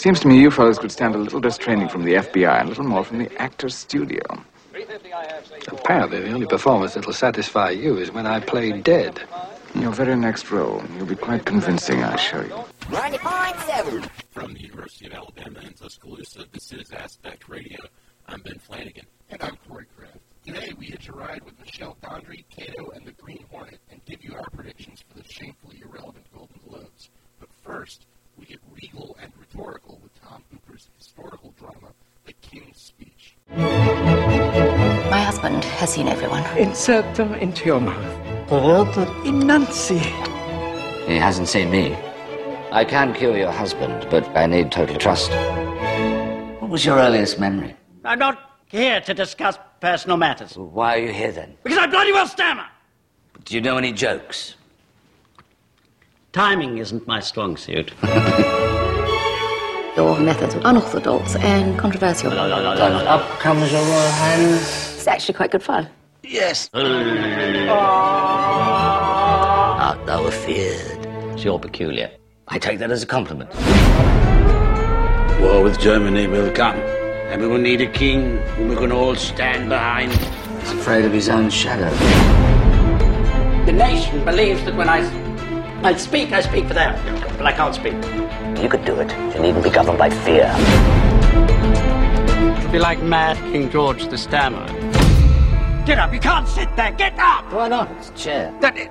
Seems to me you fellows could stand a little less training from the FBI and a little more from the actor's studio. Apparently, the only performance that'll satisfy you is when I play dead. In your very next role, you'll be quite convincing, I assure you. 90.7. From the University of Alabama in Tuscaloosa, this is Aspect Radio. I'm Ben Flanagan. And I'm Corey Kraft. Today we hitch a ride with Michel Gondry, Kato, and the Green Hornet and give you our predictions for the shamefully irrelevant Golden Globes. But first, we get regal and rhetorical with Tom Hooper's historical drama, The King's Speech. My husband has seen everyone. Insert them into your mouth. Enunciate. He hasn't seen me. I can cure your husband, but I need total trust. What was your earliest memory? I'm not here to discuss personal matters. Why are you here then? Because I bloody well stammer. Do you know any jokes? Timing isn't my strong suit. Your methods are unorthodox and controversial. Up comes your royal highness. It's actually quite good fun. Yes. Ah. Art thou afeared? It's your peculiar. I take that as a compliment. War with Germany will come, and we will need a king whom we can all stand behind. He's afraid of his own shadow. The nation believes that when I, I speak, I speak for them. But I can't speak. You could do it. You needn't be governed by fear. It would be like mad King George the Stammerer. Get up! You can't sit there! Get up! Why not? It's a chair. That is,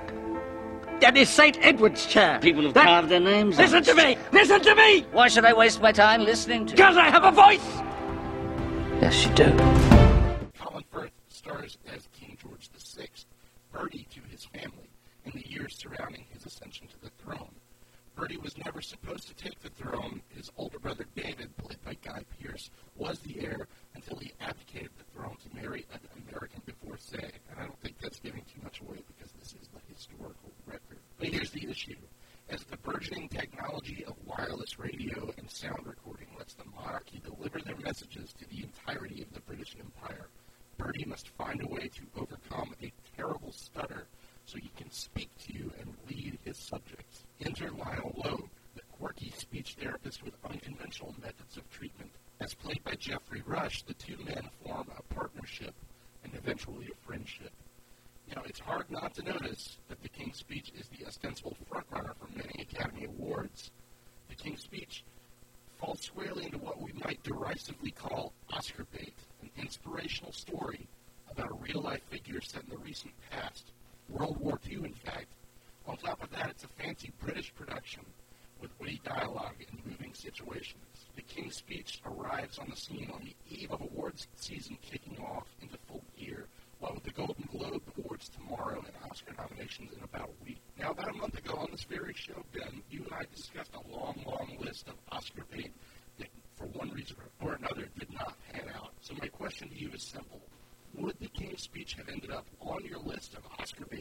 that is St. Edward's chair. People have That- carved their names on Listen to me! Listen to me! Why should I waste my time listening to you? Because I have a voice! Yes, you do. Colin Firth stars as King George VI, Bertie to his family, in the years surrounding his ascension to the throne. Bertie was never supposed to take the throne. His older brother David, played by Guy Pearce, was the heir until he abdicated the throne to marry an American divorcee. And I don't think that's giving too much away because this is the historical record. But here's the issue. As the burgeoning technology of wireless radio and sound recording lets the monarchy deliver their messages to the entirety of the British Empire, Bertie must find a way to overcome a terrible stutter so he can speak to you and lead his subjects. Enter Lionel Logue, the quirky speech therapist with unconventional methods of treatment. As played by Geoffrey Rush, the two men form a partnership and eventually a friendship. Now, it's hard not to notice that the King's Speech is the ostensible frontrunner for many Academy Awards. The King's Speech falls squarely into what we might derisively call Oscar bait, an inspirational story about a real life figure set in the recent past, World War II, in fact. On top of that, it's a fancy British production with witty dialogue and moving situations. The King's Speech arrives on the scene on the eve of awards season kicking off into full gear, while with the Golden Globe Awards tomorrow and Oscar nominations in about a week. Now, about a month ago on this very show, Ben, you and I discussed a long, long list of Oscar bait that, for one reason or another, did not pan out. So my question to you is simple. Would the Speech have ended up on your list of Oscar bait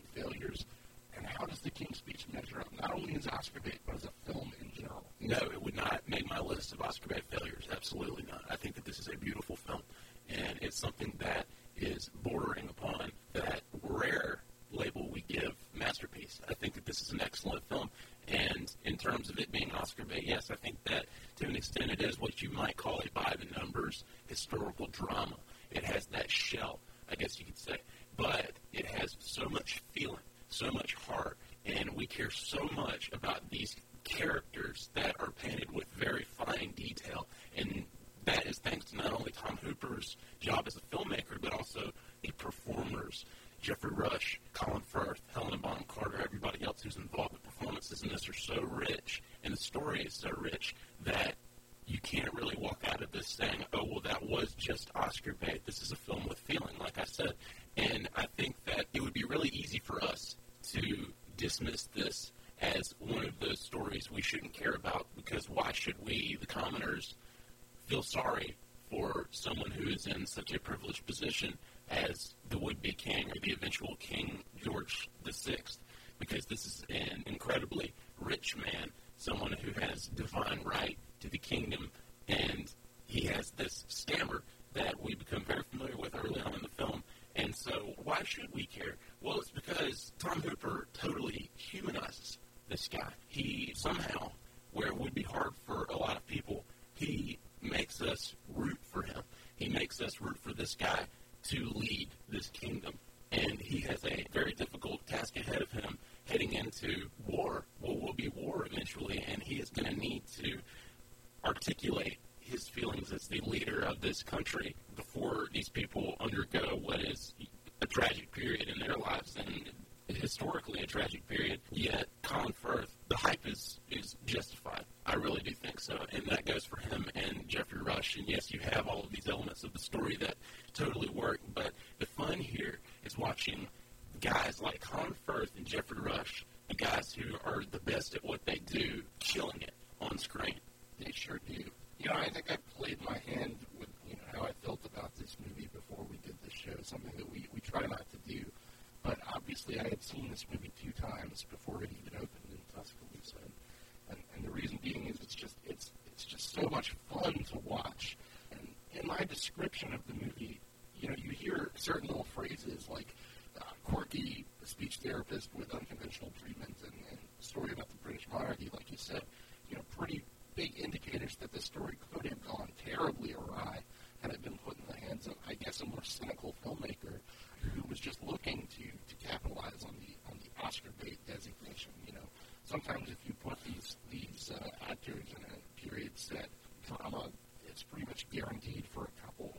description of the movie, you know, you hear certain little phrases like uh, quirky speech therapist with unconventional treatment and, and story about the British monarchy, like you said, you know, pretty big indicators that the story could have gone terribly awry had it been put in the hands of, I guess, a more cynical filmmaker who was just looking to, to capitalize on the on the Oscar bait designation. You know, sometimes if you put these these uh, actors in a period set drama, it's pretty much guaranteed for a couple,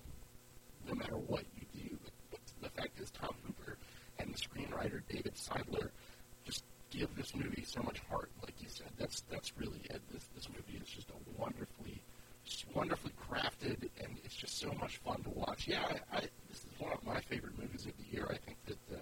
no matter what you do. But, but the fact is, Tom Hooper and the screenwriter David Seidler just give this movie so much heart. Like you said, that's that's really it. This this movie is just a wonderfully just wonderfully crafted, and it's just so much fun to watch. Yeah, I, I, this is one of my favorite movies of the year. I think that uh,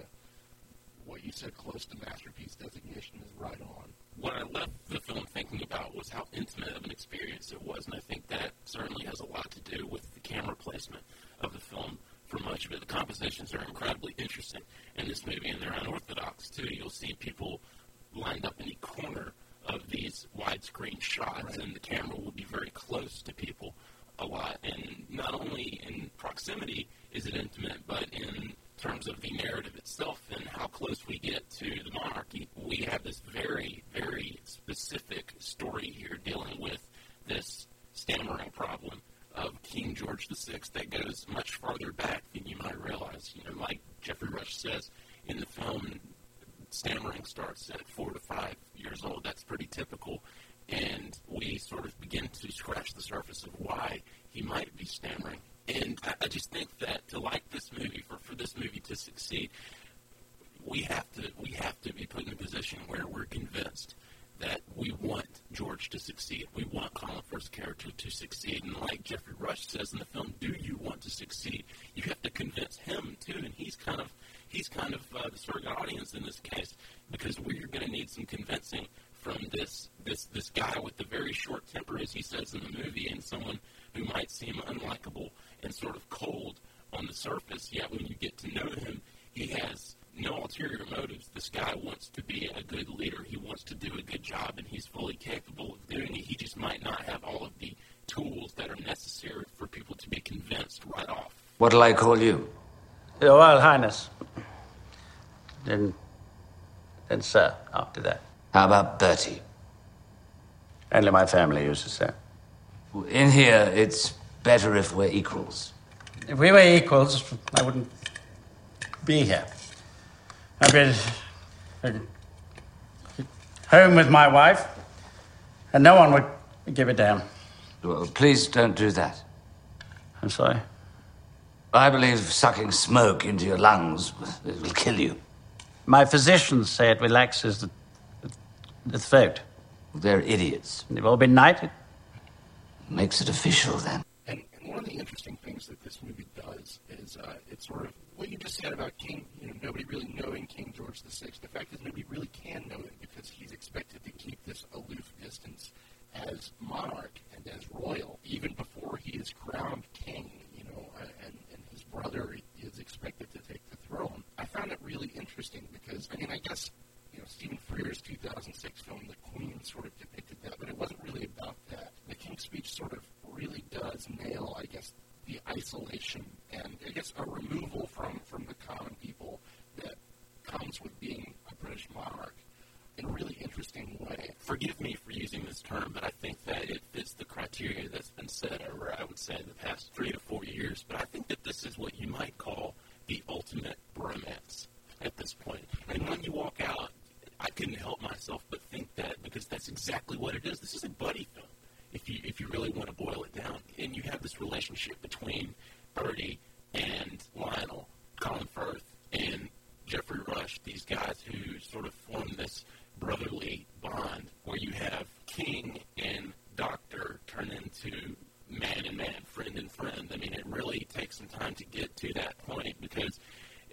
what you said, close to masterpiece designation, is right on. What I left the film thinking about was how intimate of an experience it was, and I think that certainly has a lot to do with the camera placement of the film. For much of it, the compositions are incredibly interesting in this movie, and they're unorthodox too. You'll see people lined up in a corner of these widescreen shots, right. and the camera will be very close to people a lot. And not only in proximity is it intimate, but in terms of the narrative itself and how close we get to the monarchy, we have this very, very specific story here dealing with this stammering problem of King George VI that goes much farther back than you might realize. You know, like Geoffrey Rush says in the film, stammering starts at four to five years old. That's pretty typical. And we sort of begin to scratch the surface of why he might be stammering. And I, I just think that to like this movie, for, for this movie to succeed, we have to we have to be put in a position where we're convinced that we want George to succeed. We want Colin Firth's character to succeed. And like Geoffrey Rush says in the film, do you want to succeed? You have to convince him too, and he's kind of he's kind of uh, the surrogate audience in this case because we're going to need some convincing from this this this guy with the very short temper, as he says in the movie, and someone who might seem unlikable and sort of cold on the surface. Yet when you get to know him, he has no ulterior motives. This guy wants to be a good leader. He wants to do a good job, and he's fully capable of doing it. He just might not have all of the tools that are necessary for people to be convinced right off. What'll I call you? Your Royal Highness. Then, then, sir, after that. How about Bertie? Only my family uses sir. In here, it's better if we're equals. If we were equals, I wouldn't be here. I'd be uh, home with my wife, and no one would give a damn. Well, please don't do that. I'm sorry. I believe sucking smoke into your lungs will kill you. My physicians say it relaxes the, the throat. They're idiots. They've all been knighted. Makes it official, then. And, and one of the interesting things that this movie does is uh, it's sort of what you just said about King, you know, nobody really knowing King George VI. The fact is, nobody really can know him because he's expected to keep this aloof distance as monarch and as royal, even before he is crowned king, you know, and, and his brother is expected to take the throne. I found it really interesting because, I mean, I guess, you know, Stephen Frears' 2006 film, The Queen, sort of depicted that, but it wasn't really about that. The King's Speech sort of really does nail, I guess, the isolation and I guess a removal from, from the common people that comes with being a British monarch in a really interesting way. Forgive me for using this term, but I think that it fits the criteria that's said over, I would say, the past three to four years. But I think that this is what you might call the ultimate bromance at this point. And when you walk out, I couldn't help myself but think that because that's exactly what it is. This is a buddy film, if you if you really want to boil it down. And you have this relationship between Bertie and Lionel, Colin Firth, and Geoffrey Rush. These guys who sort of form this brotherly bond where you have King and Doctor turn into man and man, friend and friend. I mean, it really takes some time to get to that point because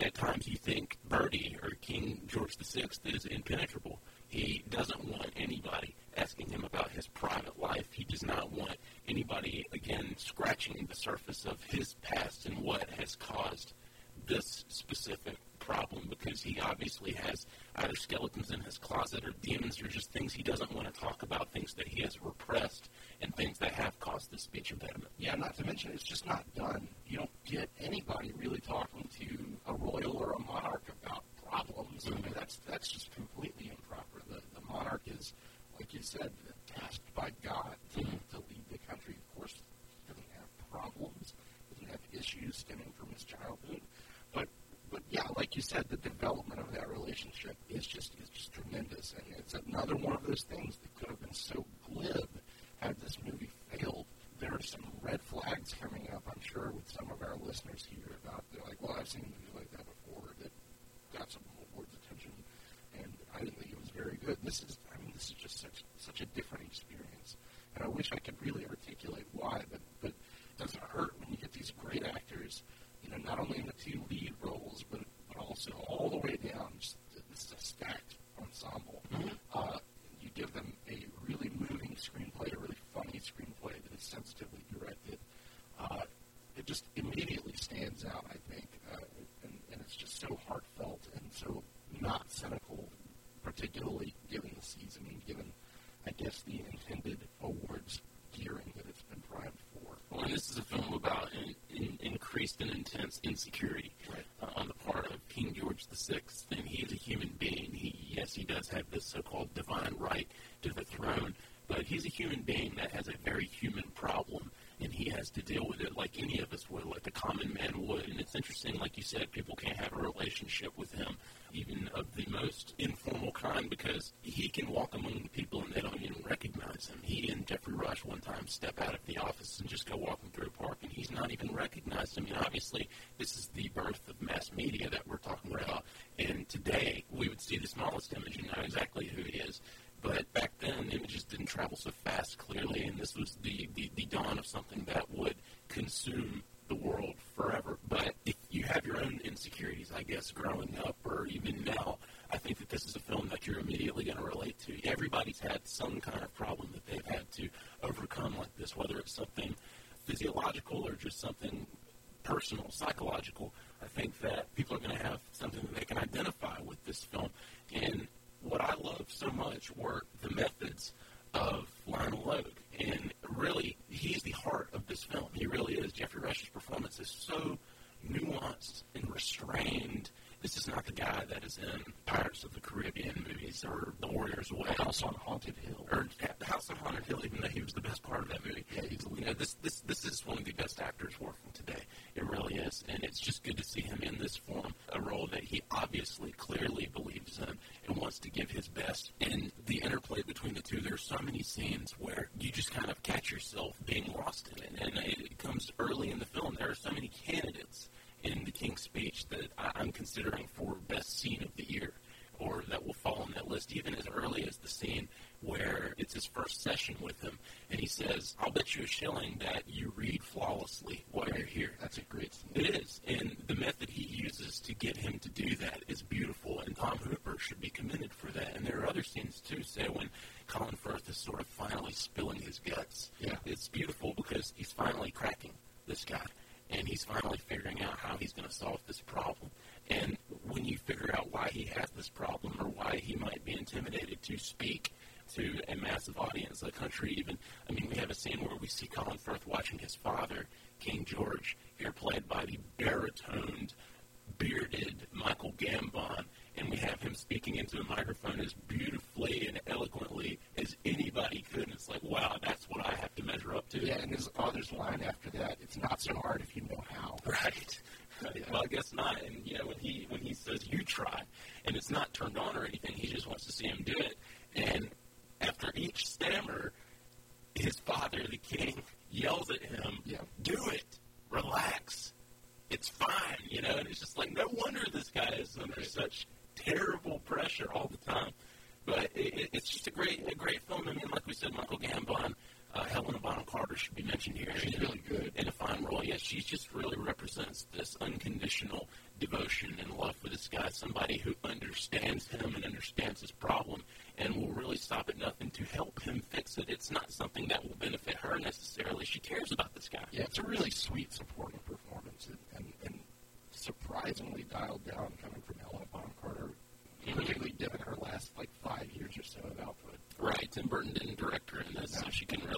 at times you think Bertie or King George VI is impenetrable. He doesn't want anybody asking him about his private life. He does not want anybody, again, scratching the surface of his past and what has caused this specific problem because he obviously has either skeletons in his closet or demons or just things he doesn't want to talk about, things that he has repressed and things that have caused this speech impediment. Yeah, not to mention it's just not done. You don't get anybody really talking to a royal or a monarch about problems. I mean, that's that's just completely improper. The the monarch is, like you said, tasked by God to, to lead the country. Of course, doesn't have problems, doesn't have issues stemming from his childhood, but but yeah, like you said, the development of that relationship is just is just tremendous, and it's another one of those things that could have been so glib had this movie failed. There are some red flags coming up, I'm sure, with some of our listeners here about they're like, well, I've seen movies like that before that got some awards attention, and I didn't think it was very good. This is, I mean, this is just such such a different experience, and I wish I could really articulate why, but but it doesn't hurt when you get these great actors, you know, not only in the two lead roles, but but also all the way down. Just, this is a stacked ensemble. Uh, you give them a really moving screenplay, a really funny screenplay that is sensitively directed. Uh, it just immediately stands out, I think, uh, and, and it's just so heartfelt and so not cynical, particularly given the season and given, I guess, the intended awards gearing that it's been primed for. Well, and this is a film about in, in, increased and intense insecurity Right. uh, on the part of King George VI, and he is a human being. He yes, he does have this so-called divine right to the throne, but he's a human being that has a very human problem, and he has to deal with it like any of us would, like the common man And it's interesting, like you said, people can't have a relationship with him, even of the most informal kind, because he can walk among people and they don't even recognize him. He and Geoffrey Rush one time step out of the office and just go walking through a park, and he's not even recognized. I mean, obviously, this is the birth of mass media that we're talking about, and today we would see the smallest image and know exactly who he is. But back then, images didn't travel so fast, clearly, and this was the, the, the dawn of something that would consume the world forever. But if you have your own insecurities, I guess, growing up or even now, I think that this is a film that you're immediately going to relate to. Everybody's had some kind of problem that they've had to overcome like this, whether it's something physiological or just something personal, psychological. I think that people are going to have something that they can identify with this film. And what I love so much were the methods of Lionel Logue. And really, he's the heart of this film. He really is. Geoffrey Rush's performance is so nuanced and restrained. This is not the guy that is in Pirates of the Caribbean movies or The Warrior's House on Haunted Hill. Or House on Haunted Hill, even though he was the best part of that movie. Yeah, he's, you know, this, this, this is one of the best actors working today. It really is. And it's just good to see him in this form, a role that he obviously, clearly believes in and wants to give his best. And the interplay between the two, there's so many scenes where you just kind of catch yourself being lost in it. And uh, it comes early in the film. There are so many candidates in the King's speech that I- I'm considering for best scene of the year, or that will fall on that list, even as early as the scene where it's his first session with him, and he says, "I'll bet you a shilling that you read flawlessly while you're here." That's a great scene. It is, and the method he uses to get him to do that is beautiful, and Tom Hooper should be commended for that. And there are other scenes too, say when Colin Firth is sort of finally spilling his guts. Yeah. It's beautiful because he's finally cracking this guy, and he's finally figuring out how he's going to solve this problem. And when you figure out why he has this problem or why he might be intimidated to speak to a massive audience, a country even, I mean, we have a scene where we see Colin Firth watching his father, King George, here played by the baritoned, bearded Michael Gambon, and we have him speaking into a microphone as beautifully and eloquently as anybody could. And it's like, wow, that's what I have to measure up to. Yeah, and his father's line after that, it's not so hard if you know how. Right. Well, I guess not. And you know, when he when he says you try, and it's not turned on or anything, he just wants to see him do it. And after each stammer, his father, the king, yells at him, Yeah. "Do it, relax, it's fine." You know, and it's just like no wonder this guy is under such terrible pressure all the time. But it, it, it's just a great, a great film. I mean, like we said, Michael Gambon, uh, Helena Bonham Carter should be mentioned here. She's really good. in a fine role. Yeah, she just really represents this unconditional devotion and love for this guy. Somebody who understands him and understands his problem, and will really stop at nothing to help him fix it. It's not something that will benefit her necessarily. She cares about this guy. Yeah, it's a really sweet supporting performance and, and, and surprisingly dialed down coming from Helena Bonham Carter, particularly given her last like five years or so of output. Right, Tim Burton didn't direct her in this, so she couldn't really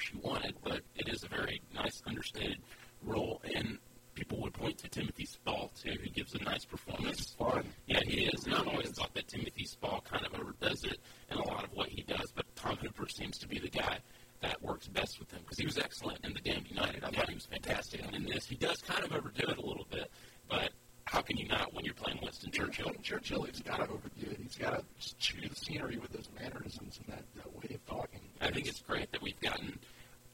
she wanted, but it is a very nice, understated role, and people would point to Timothy Spall, too, who gives a nice performance. He's fun. Yeah, he is, and I've always thought that Timothy Spall kind of overdoes it in a lot of what he does, but Tom Hooper seems to be the guy that works best with him, because he was excellent in The Damned United. I thought he was fantastic, and in this, he does kind of overdo it a little bit, but how can you not when you're playing Winston Churchill? Churchill, Churchill, he's got to overdo it. He's got to just chew the scenery with those mannerisms and that, that way of talking. I think it's great that we've gotten,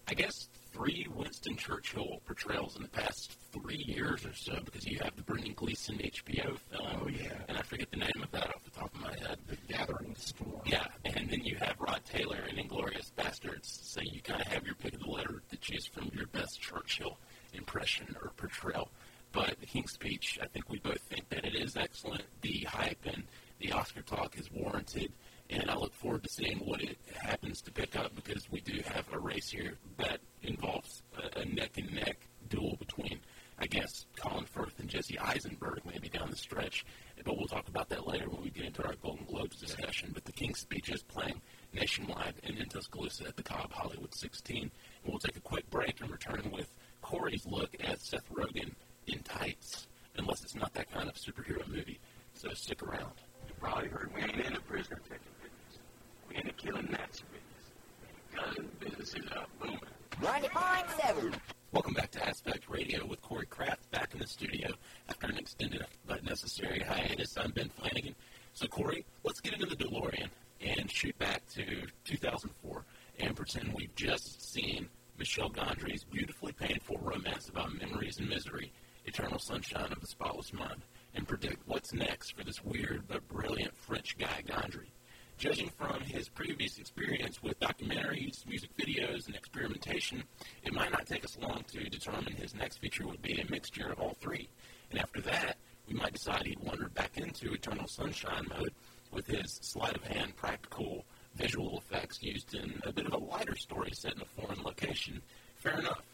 I guess, three Winston Churchill portrayals in the past three years or so, because you have the Brendan Gleeson HBO film. Oh, yeah. And I forget the name of that off the top of my head. The Gathering Storm. Yeah, and then you have Rod Taylor in Inglourious Basterds, so you kind of have your pick of the litter to choose from your best Churchill impression or portrayal. But The King's Speech, I think we both think that it is excellent. The hype and the Oscar talk is warranted, and I look forward to seeing what it happens to pick up because we do have a race here that involves a, a neck and neck duel between, I guess, Colin Firth and Jesse Eisenberg maybe down the stretch. But we'll talk about that later when we get into our Golden Globes discussion. But The King's Speech is playing nationwide and in Tuscaloosa at the Cobb Hollywood 16. And we'll take a quick break and return with Corey's look at Seth Rogen in tights, unless it's not that kind of superhero movie. So stick around. You probably heard we ain't into prisoner taking business. We into killing Nazi business. Gun business is uh, booming. 90.7. Welcome back to Aspect Radio with Corey Kraft back in the studio after an extended but necessary hiatus. I'm Ben Flanagan. So, Corey, let's get into the DeLorean and shoot back to 2004 and pretend we've just seen Michel Gondry's beautifully painful romance about memories and misery, Eternal Sunshine of the Spotless Mind, and predict what's next for this weird but brilliant French guy Gondry. Judging from his previous experience with documentaries, music videos, and experimentation, it might not take us long to determine his next feature would be a mixture of all three. And after that, we might decide he'd wander back into Eternal Sunshine mode with his sleight of hand practical visual effects used in a bit of a lighter story set in a foreign location. Fair enough.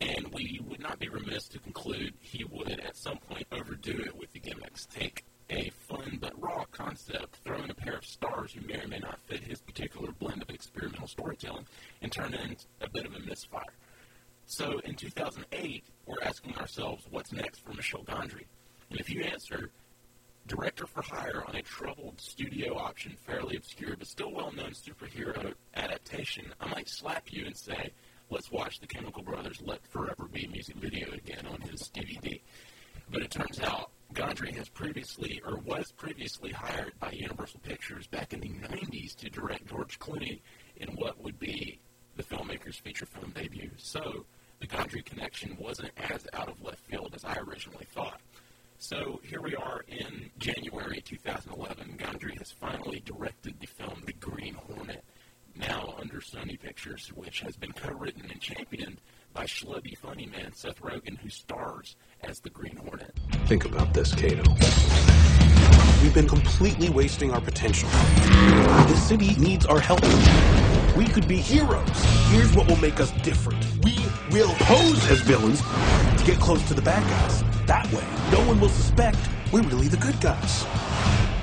And we would not be remiss to conclude he would at some point overdo it with the gimmicks. Take a fun but raw concept, throw in a pair of stars who may or may not fit his particular blend of experimental storytelling, and turn it into a bit of a misfire. So in 2008, we're asking ourselves what's next for Michel Gondry. And if you answer director for hire on a troubled studio option, fairly obscure but still well known superhero adaptation, I might slap you and say, let's watch the Chemical Brothers Let Forever Be music video again on his DVD. But it turns out Gondry has previously, or was previously hired by Universal Pictures back in the 90s to direct George Clooney in what would be the filmmaker's feature film debut. So the Gondry connection wasn't as out of left field as I originally thought. So here we are in January 2011. Gondry has finally directed the film The Green Hornet, now under Sony Pictures, which has been co-written and championed by schlubby funny man Seth Rogen, who stars as the Green Hornet. Think about this, Kato. We've been completely wasting our potential. The city needs our help. We could be heroes. Here's what will make us different. We will pose as villains to get close to the bad guys. That way, no one will suspect we're really the good guys.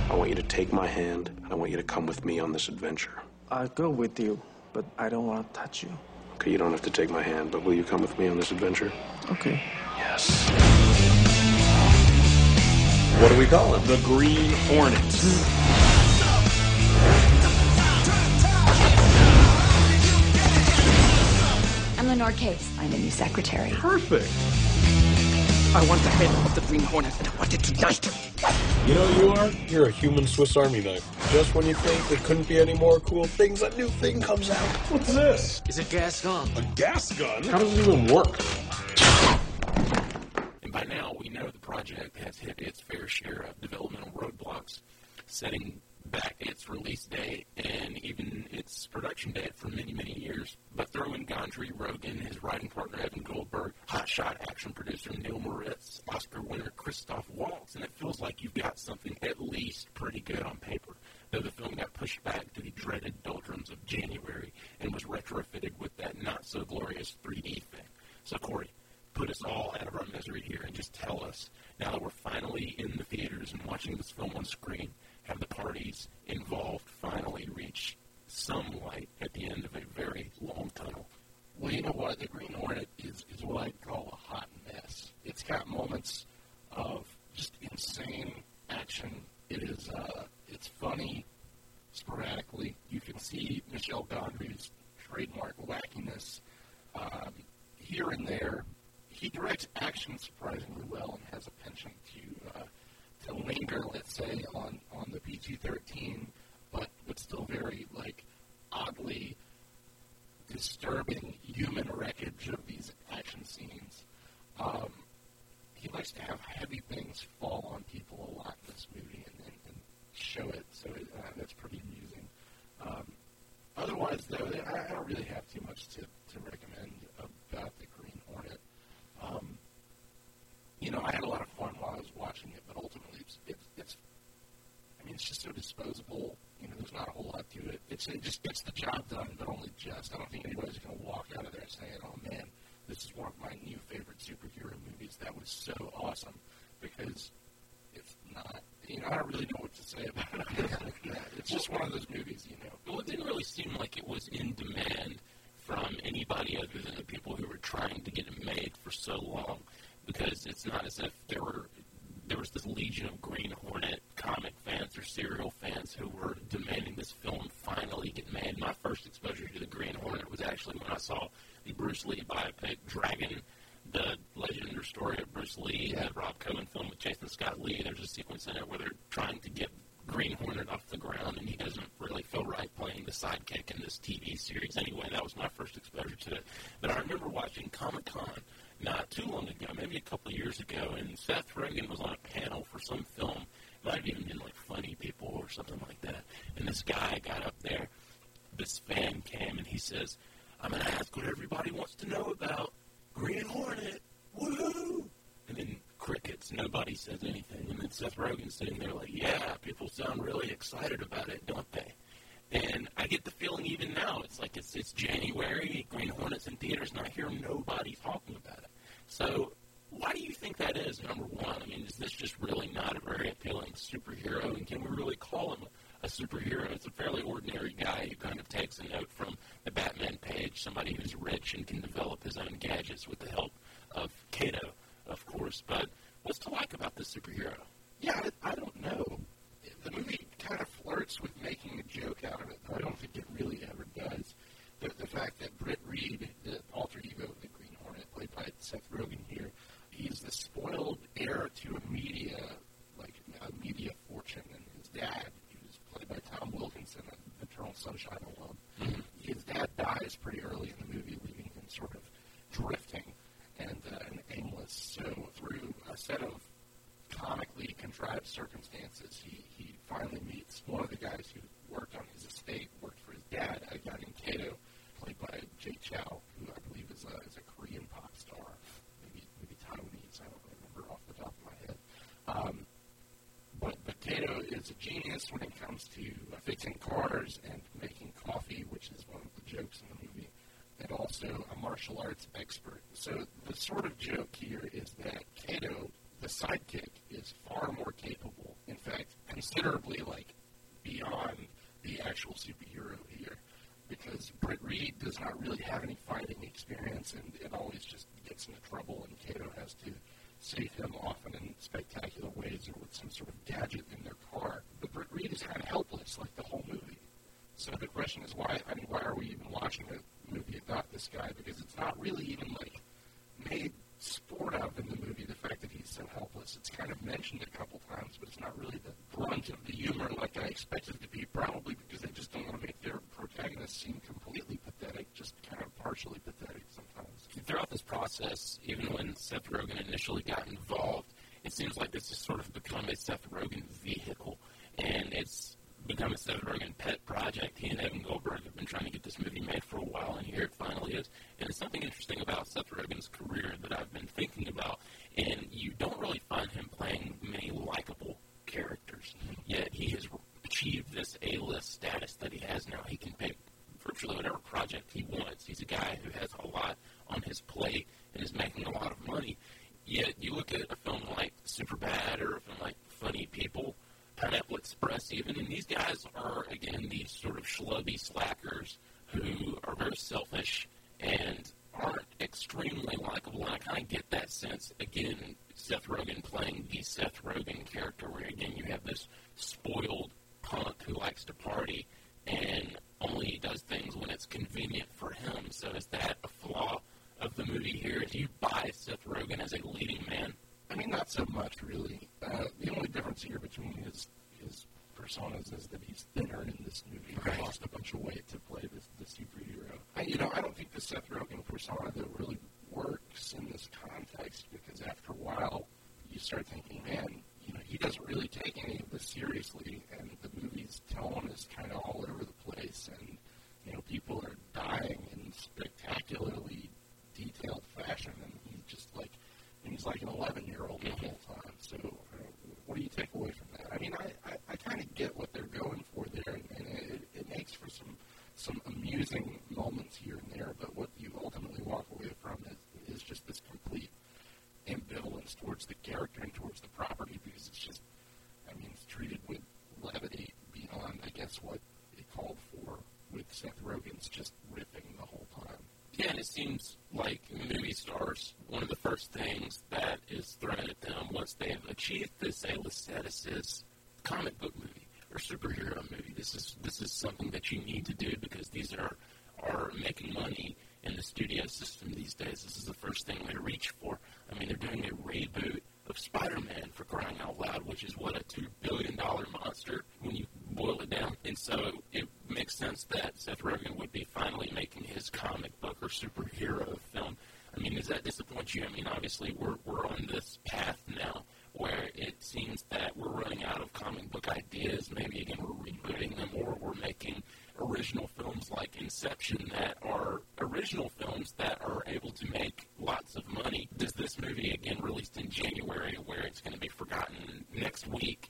I want you to take my hand, and I want you to come with me on this adventure. I'll go with you, but I don't want to touch you. Okay, you don't have to take my hand, but will you come with me on this adventure? Okay. Yes. What do we call it? The Green Hornet. Hmm. I'm Lenore Case. I'm a new secretary. Perfect. I want the head of the Green Hornet, and I want it tonight. You know who you are? You're a human Swiss Army knife. Just when you think there couldn't be any more cool things, a new thing comes out. What's this? It's a gas gun. A gas gun? How does it even work? And by now, we know the project has hit its fair share of developmental roadblocks, setting back its release date and even its production date for many, many years. But throw in Gondry, Rogen, his writing partner Evan Goldberg, hotshot action producer Neil Moritz, Oscar winner Christoph Waltz, and it feels like you've got something at least pretty good on paper. Though the film got pushed back to the dreaded doldrums of January and was retrofitted with that not so glorious 3D thing. So, Corey, put us all out of our misery here and just tell us, now that we're finally in the theaters and watching this film on screen, have the parties involved finally reach some light at the end of a very long tunnel? Well, you know what? The Green Hornet is, is what I'd call a hot mess. It's got moments of just insane action. It is uh, it's funny sporadically. You can see Michel Gondry's trademark wackiness um, here and there. He directs action surprisingly well and has a penchant to uh, to linger, let's say, on, on the PG-13, but but still very like oddly disturbing human wreckage of these action scenes. Um, he likes to have heavy things fall on people a lot in this movie and, and, and show it, so it, uh, that's pretty amusing. Um, otherwise, though, I, I don't really have too much to, to recommend about the Green Hornet. Um, you know, I had a lot of fun while I was watching it, but ultimately, it's, it's, it's I mean, it's just so disposable. You know, there's not a whole lot to it. It's, it just gets the job done, but only just. I don't think anybody's going to walk out of there saying, "Oh man, this is one of my new favorite superhero movies. That was so awesome," because it's not. You know, I don't really know what to say about it. it's just one of those movies, you know. Well, it didn't really seem like it was in demand from anybody other than the people who were trying to get it made for so long, because it's not as if there were there was this legion of Green Hornet comic fans or serial fans who were demanding this film finally get made. My first exposure to the Green Hornet was actually when I saw the Bruce Lee biopic Dragon, the legend or story of Bruce Lee, had Rob Cohen film with Jason Scott Lee. There's a sequence in it where they're trying to get Green Hornet off the ground, and he doesn't really feel right playing the sidekick in this TV series. Anyway, that was my first exposure to it. But I remember watching Comic Con not too long ago, maybe a couple of years ago, and Seth Rogen was on a panel for some film. It might have even been like Funny People or something like that. And this guy got up there, this fan came, and he says, I'm going to ask what everybody wants to know about Green Hornet. Woohoo! And then crickets. Nobody says anything. And then Seth Rogen's sitting there like, yeah, people sound really excited about it, don't they? And I get the feeling even now, it's like it's, it's January, Green Hornets in theaters, and I hear nobody talking about it. So why do you think that is, number one? I mean, is this just really not a very appealing superhero? And can we really call him a superhero? It's a fairly ordinary guy who kind of takes a note from the Batman page, somebody who's rich and can develop his own gadgets with the help of Kato, of course. But what's to like about this superhero? Yeah, I, I don't know. The movie kind of flirts with making a joke out of it, though I don't think it really ever does. The, the fact that Britt Reed, the alter ego of the Green Hornet, played by Seth Rogen here, he's the spoiled heir to a media, like a media fortune, and his dad, he was played by Tom Wilkinson, an Eternal Sunshine alum. His dad dies pretty early in the movie, leaving him sort of drifting and, uh, and aimless. So through a set of comically contrived circumstances, he, he finally meets one of the guys who love these slackers who are very selfish and aren't extremely likable. And I kind of get that sense again. Seth Rogen playing the Seth Rogen character, where again you have this spoiled punk who likes to party and only does things when it's convenient for him. So is that a flaw of the movie here? Do you buy Seth Rogen as a leading man? I mean, not so much really. Uh, the only difference here between his his personas is that achieve this A-list status is comic book movie or superhero movie. This is this is something that you need to do because these are are making money in the studio system these days. This is the first thing they reach for. I mean, they're doing a reboot of Spider-Man for crying out loud, which is what a two billion dollar monster when you boil it down. And so it makes sense that Seth Rogen would be finally making his comic book or superhero film. I mean, does that disappoint you? I mean, obviously we're, we're original films like Inception that are original films that are able to make lots of money. Does this movie, again released in January, where it's going to be forgotten next week,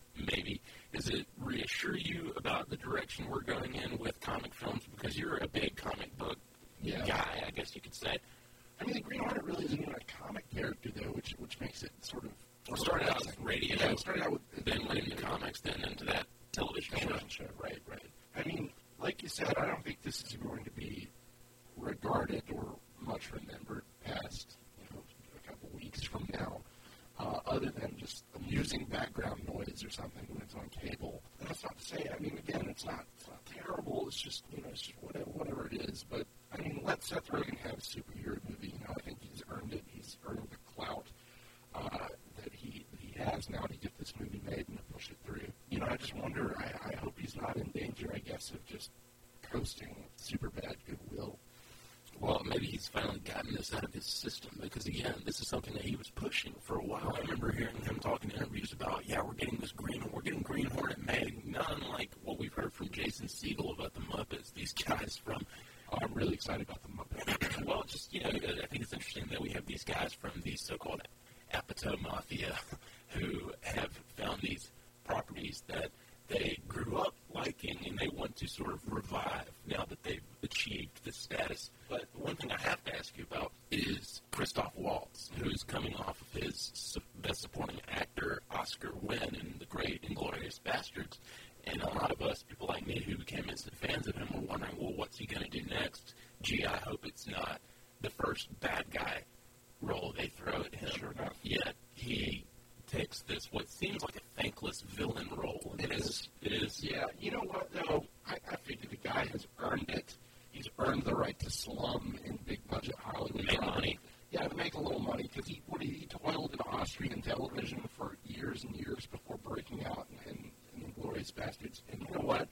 guy has earned it. He's earned the right to slum in big budget Hollywood. Make money. Yeah, to make a little money because he, what, he toiled in Austrian television for years and years before breaking out in, in, in Glorious Bastards. And you know what?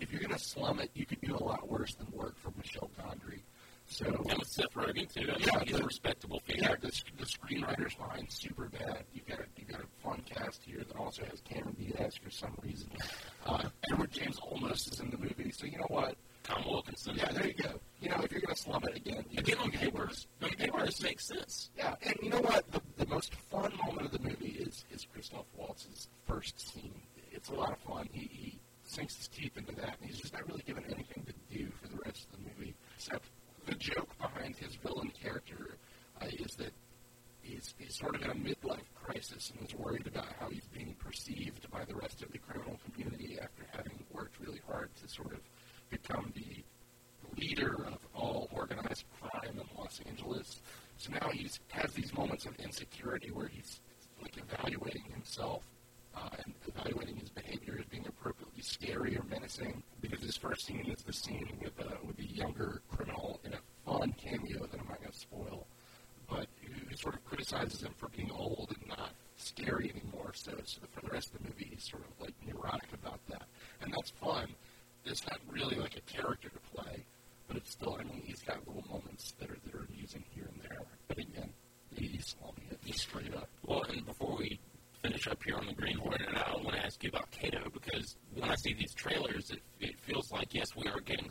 If you're going to slum it, you could do a lot worse than work for Michel Gondry. So, and with Seth Rogen, too. That's yeah, he's a respectable figure. Yeah, the, the screenwriter's line, super bad.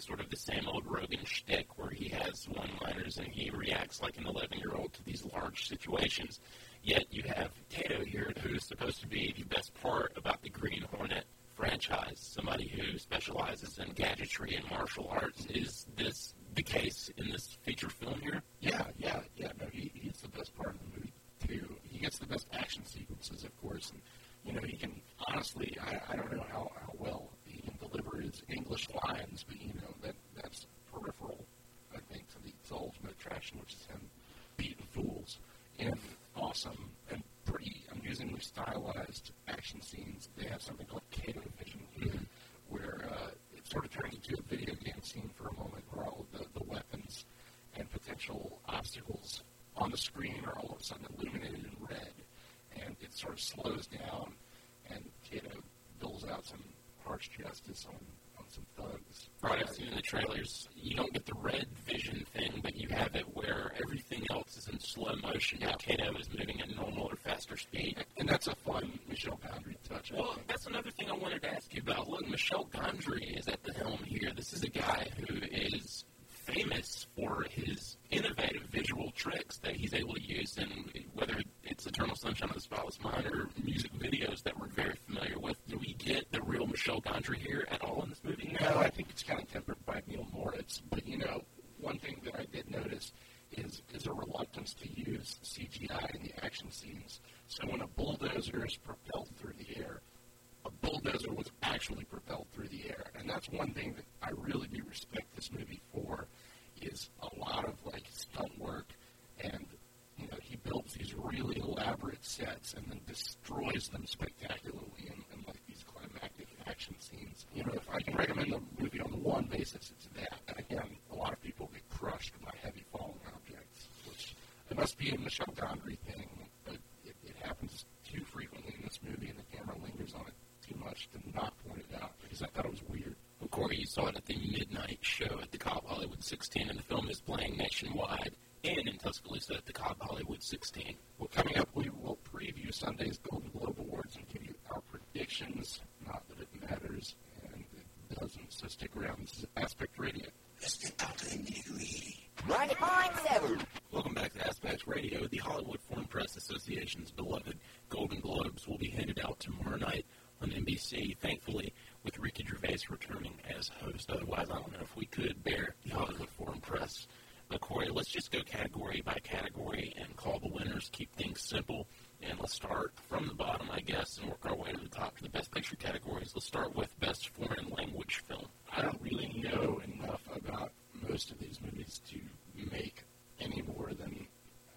Sort of the same old Rogen shtick where he has one-liners and he reacts like an 11-year-old to these large situations. Yet you have Kato here, who is supposed to be the best part about the Green Hornet franchise, somebody who specializes in gadgetry and martial arts. Is this the case in this feature film here? Yeah, yeah, yeah. No, he, he's the best part of the movie too. He gets the best action sequences, of course, and you know he can. Honestly, I, I don't know how, how well deliver his English lines, but you know that that's peripheral. I think to the, the ultimate attraction, which is him beating fools in awesome and pretty amusingly stylized action scenes. They have something called Kato Vision here, where uh, it sort of turns into a video game scene for a moment, where all of the, the weapons and potential obstacles on the screen are all of a sudden illuminated in red, and it sort of slows down, and Kato doles out some harsh justice on, on some thugs. Right, I've seen in the trailers, you don't get the red vision thing, but you have it where everything else is in slow motion. Yeah. Kato is moving at normal or faster speed. And that's a fun Michel Gondry touch. Well, that's another thing I wanted to ask you about. Look, Michel Gondry is at the helm here. This is a guy who is famous for his innovative visual tricks that he's able to use, and whether it's Eternal Sunshine of the Spotless Mind or music videos that we're very familiar with, do we get the real Michel Gondry here at all in this movie? No, I think it's kind of tempered by Neil Moritz. But you know, one thing that I did notice is is a reluctance to use CGI in the action scenes. So when a bulldozer is propelled through the air, a bulldozer was actually propelled through the air, and that's one thing that I really do respect this movie for. Is a lot of like stunt work, and you know he builds these really elaborate sets and then destroys them spectacularly in, in like these climactic action scenes. You know, if I can recommend the movie on one basis, it's that. And again, a lot of people get crushed by heavy falling objects, which it must be a Michel Gondry thing, but it, it happens too frequently in this movie, and the camera lingers on it too much to not point it out because I thought it was weird. Of course, you saw it at the midnight show at the Cobb Hollywood 16, and the film is playing nationwide and in Tuscaloosa at the Cobb Hollywood 16. Well, coming up, we will preview Sunday's Golden Globe Awards and give you our predictions. Not that it matters, and it doesn't, so stick around. This is Aspect Radio. Let's get out to the nitty 90.7. Welcome back to Aspect Radio. The Hollywood Foreign Press Association's beloved Golden Globes will be handed out tomorrow night on NBC, thankfully, with Ricky Gervais returning as host. Otherwise, I don't know if we could bear the Hollywood Foreign Press. But, Corey, let's just go category by category and call the winners, keep things simple. And let's start from the bottom, I guess, and work our way to the top to the Best Picture categories. Let's start with Best Foreign Language Film. I don't really know enough about most of these movies to make any more than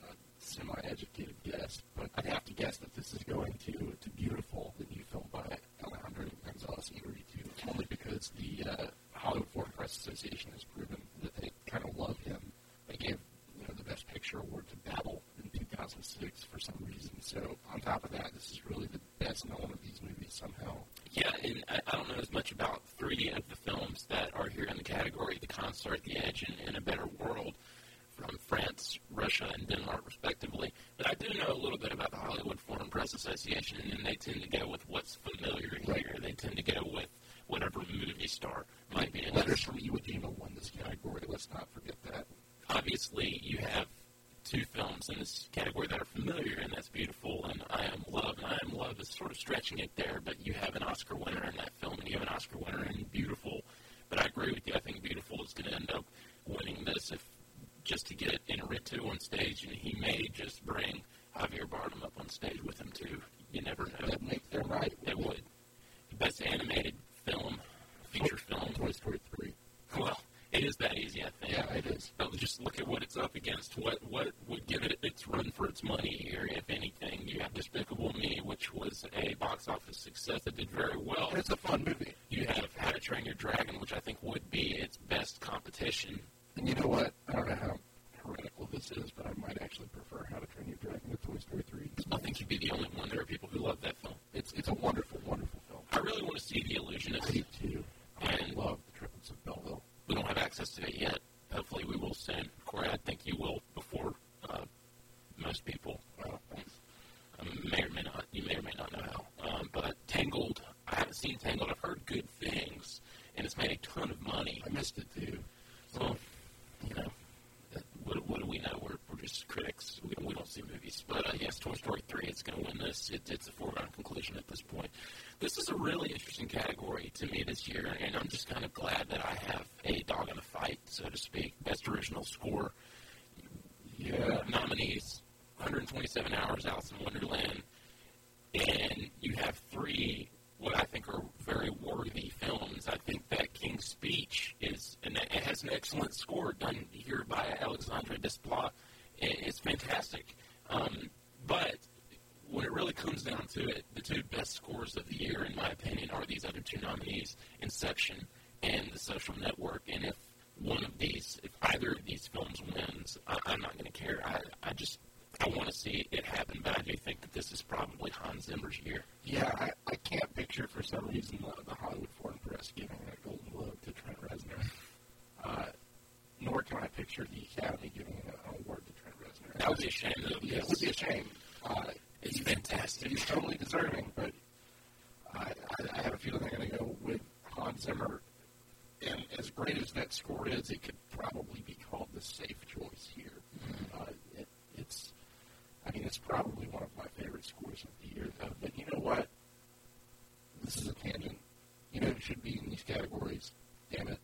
a semi-educated guess, but I'd have to guess that this is going to to Biutiful, the new film by Alejandro Gonzalez Iñárritu, only because the uh, Hollywood Foreign Press Association has proven that they kind of love him. They gave you know the Best Picture award to Babel in 2006 for some reason. So on top of that, this is really the best known of these movies somehow. Yeah, and I, I don't know as much about three of the films that are here in the category: The Concert, The Edge, and, and A Better World from France, Russia, and Denmark, respectively. But I do know a little bit about the Hollywood Foreign Press Association, and they tend to go with what's familiar here. They tend to go with whatever movie star might be in Letters from Iwo Jima won this category. Let's not forget that. Obviously, you have two films in this category that are familiar, and that's Biutiful and I Am Love. And I Am Love is sort of stretching it there, but you have an Oscar winner in that film, and you have an Oscar winner in Biutiful. But I agree with you. I think Biutiful is going to end up winning this if just to get Inarritu on stage, and he may just bring Javier Bardem up on stage with him too. You never know. That makes them right. It would. Best animated film, feature film. Toy Story 3. Well, it is that easy, I think. Yeah, it is. But just look at what it's up against. What what would give it its run for its money here, if anything? You have Despicable Me, which was a box office success that did very well. It's a fun movie. You have How to Train Your Dragon, which I think would be its best competition. And you know what? I don't know how heretical this is, but I might actually prefer How to Train Your Dragon to Toy Story 3. I think you'd be the only one. There are people who love that film. It's it's a wonderful, wonderful film. I really want to see The Illusionist. I do too. I And love the Triplets of Belleville. we don't have access to it yet. Hopefully, we will soon. Corey, I think you will before uh, most people. Well, thanks. Um, may or may not. You may or may not know how. Um, but Tangled, I haven't seen Tangled. I've heard good things, and it's made a ton of money. I missed it too. So, you know, that, what, what do we know? We're, we're just critics. We don't, we don't see movies. But uh, yes, Toy Story 3 is going to win this. It, it's a foregone conclusion at this point. This is a really interesting category to me this year, and I'm just kind of glad that I have a dog in the fight, so to speak. Best original score. Yeah. Nominees 127 Hours, Alice in Wonderland, and you have three what I think are very worthy films. I think that King's Speech is, and it has an excellent score done here by Alexandre Desplat. It- It's fantastic. Um, but when it really comes down to it, the two best scores of the year, in my opinion, are these other two nominees, Inception and The Social Network. And if one of these, if either of these films wins, I, I'm not going to care. I, I just, I want to see it happen, but I do think that this is probably Hans Zimmer's year. Yeah, I, I can't picture for some reason the, the Hollywood Foreign Press giving a Golden Globe to Trent Reznor. Uh, nor can I picture the Academy giving an award to Trent Reznor. That would be a shame, though. Yeah, it would be a shame. Uh, It's fantastic. he's totally deserving, but I, I, I have a feeling they're going to go with Hans Zimmer. And as great as that score is, it could probably be called the safe choice here. Uh, it, it's, I mean, it's probably one of my favorite scores of the year, though. But you know what? This is a tangent. You know, it should be in these categories. Damn it,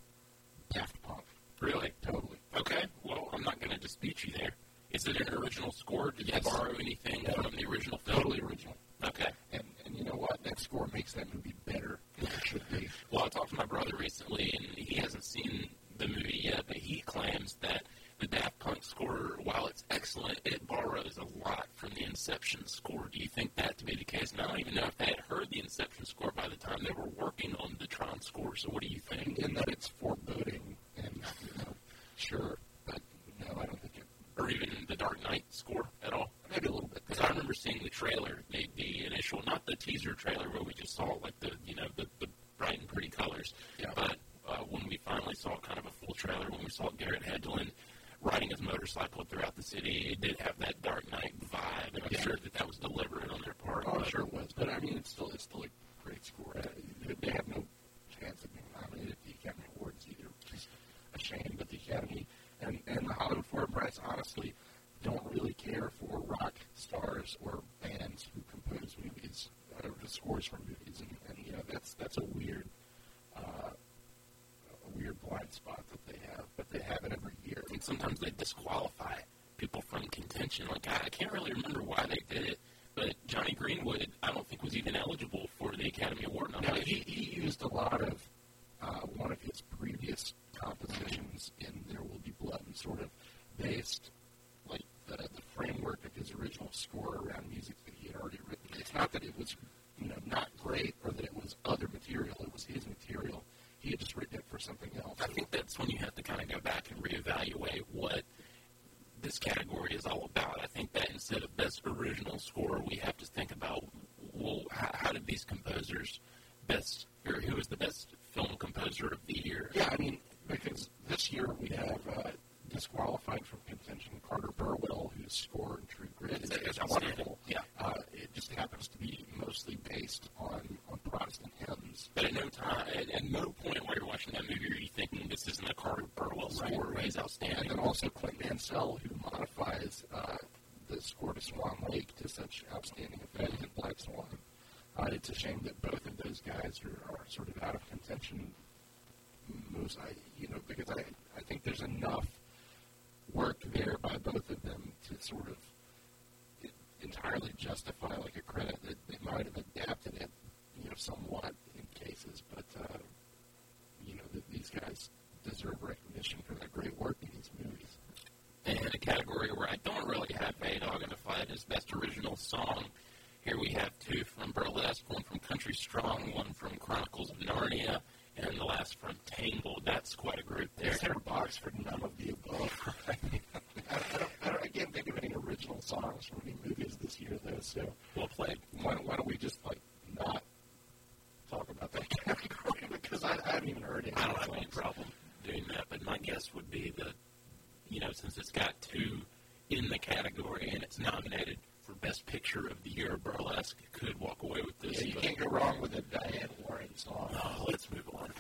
Daft Punk. Really? Totally. Okay. Well, I'm not going to dispute you there. Is it an original score? Did Yes. you borrow anything Yeah. from the original film? Totally original. Okay. And and you know what? That score makes that movie better than it should be. Well, I talked to my brother recently, and he hasn't seen the movie yet, but he claims that the Daft Punk score, while it's excellent, it borrows a lot from the Inception score. Do you think that to be the case? And I don't even know if they had heard the Inception score by the time they were working on the Tron score. So, what do you think? In that it's foreboding and you know, sure, but no, I don't think it. Or even the Dark Knight score at all? Maybe a little bit. Because I remember seeing the trailer, the, the initial, not the teaser trailer where we just saw like the you know the, the bright and pretty colors, Yeah. but uh, when we finally saw kind of a full trailer, when we saw Garrett Hedlund riding his motorcycle throughout the city, it did have that Dark Knight vibe, and I'm Yeah. sure that that was deliberate on their part. Oh, sure it was, but I mean, it's still it's still a great score. Uh, they- They have no chance of being nominated at the Academy Awards either, which is a shame. But the Academy and and the Hollywood Foreign Press honestly don't really care for rock stars or bands who compose movies or the scores for movies, and, and you know that's that's a weird. Uh, a weird blind spot that they have, but they have it every year. I think sometimes they disqualify people from contention. Like I, I can't really remember why they did it, but Jonny Greenwood, I don't think was even eligible for the Academy Award Now, he, he used a lot of uh, one of his previous compositions in There Will Be Blood and sort of based the, the framework of his original score around music that he had already written. It's not that it was you know not great or that it was other material. It was his material. He had just written it for something else. I think that's when you have to kind of go back and reevaluate what this category is all about. I think that instead of best original score, we have to think about well, how, how did these composers best, or who is the best film composer of the year? Yeah, I mean, because this year we have uh, disqualified from contention Carter Burwell, who scored True Grit. It's, it's wonderful. Yeah. Uh, it just happens to be mostly based on, on Protestant hymns. But at no time, at, at no point while you're watching that movie are you thinking this isn't a Carter Burwell score. Right, He's outstanding. And then also Clint Mansell, who modifies uh, the score to Swan Lake to such outstanding effect in Black Swan. Uh, it's a shame that both of those guys are, are sort of out of contention. Most, I, you know, because I, I think there's enough work there by both of them to sort of entirely justify like a credit that they might have adapted it, you know, somewhat in cases, but uh, you know, that these guys deserve recognition for their great work in these movies. And a category where I don't really have a dog in the fight is best original song. Here we have two from Burlesque, one from Country Strong, one from Chronicles of Narnia, and the last from Tangled. That's quite a group there. Is there a box for none of the above? I, I, don't, I, don't, I can't think of any original songs from any movies this year, though. So well played. Why, why don't we just like not talk about that category because I, I haven't even heard it. I don't have any problem doing that, but my guess would be that you know since it's got two in the category and it's nominated for Best Picture of the Year, Burlesque could walk away with this. Yeah, you can't go wrong with a Diane Warren song. Oh, let's move on.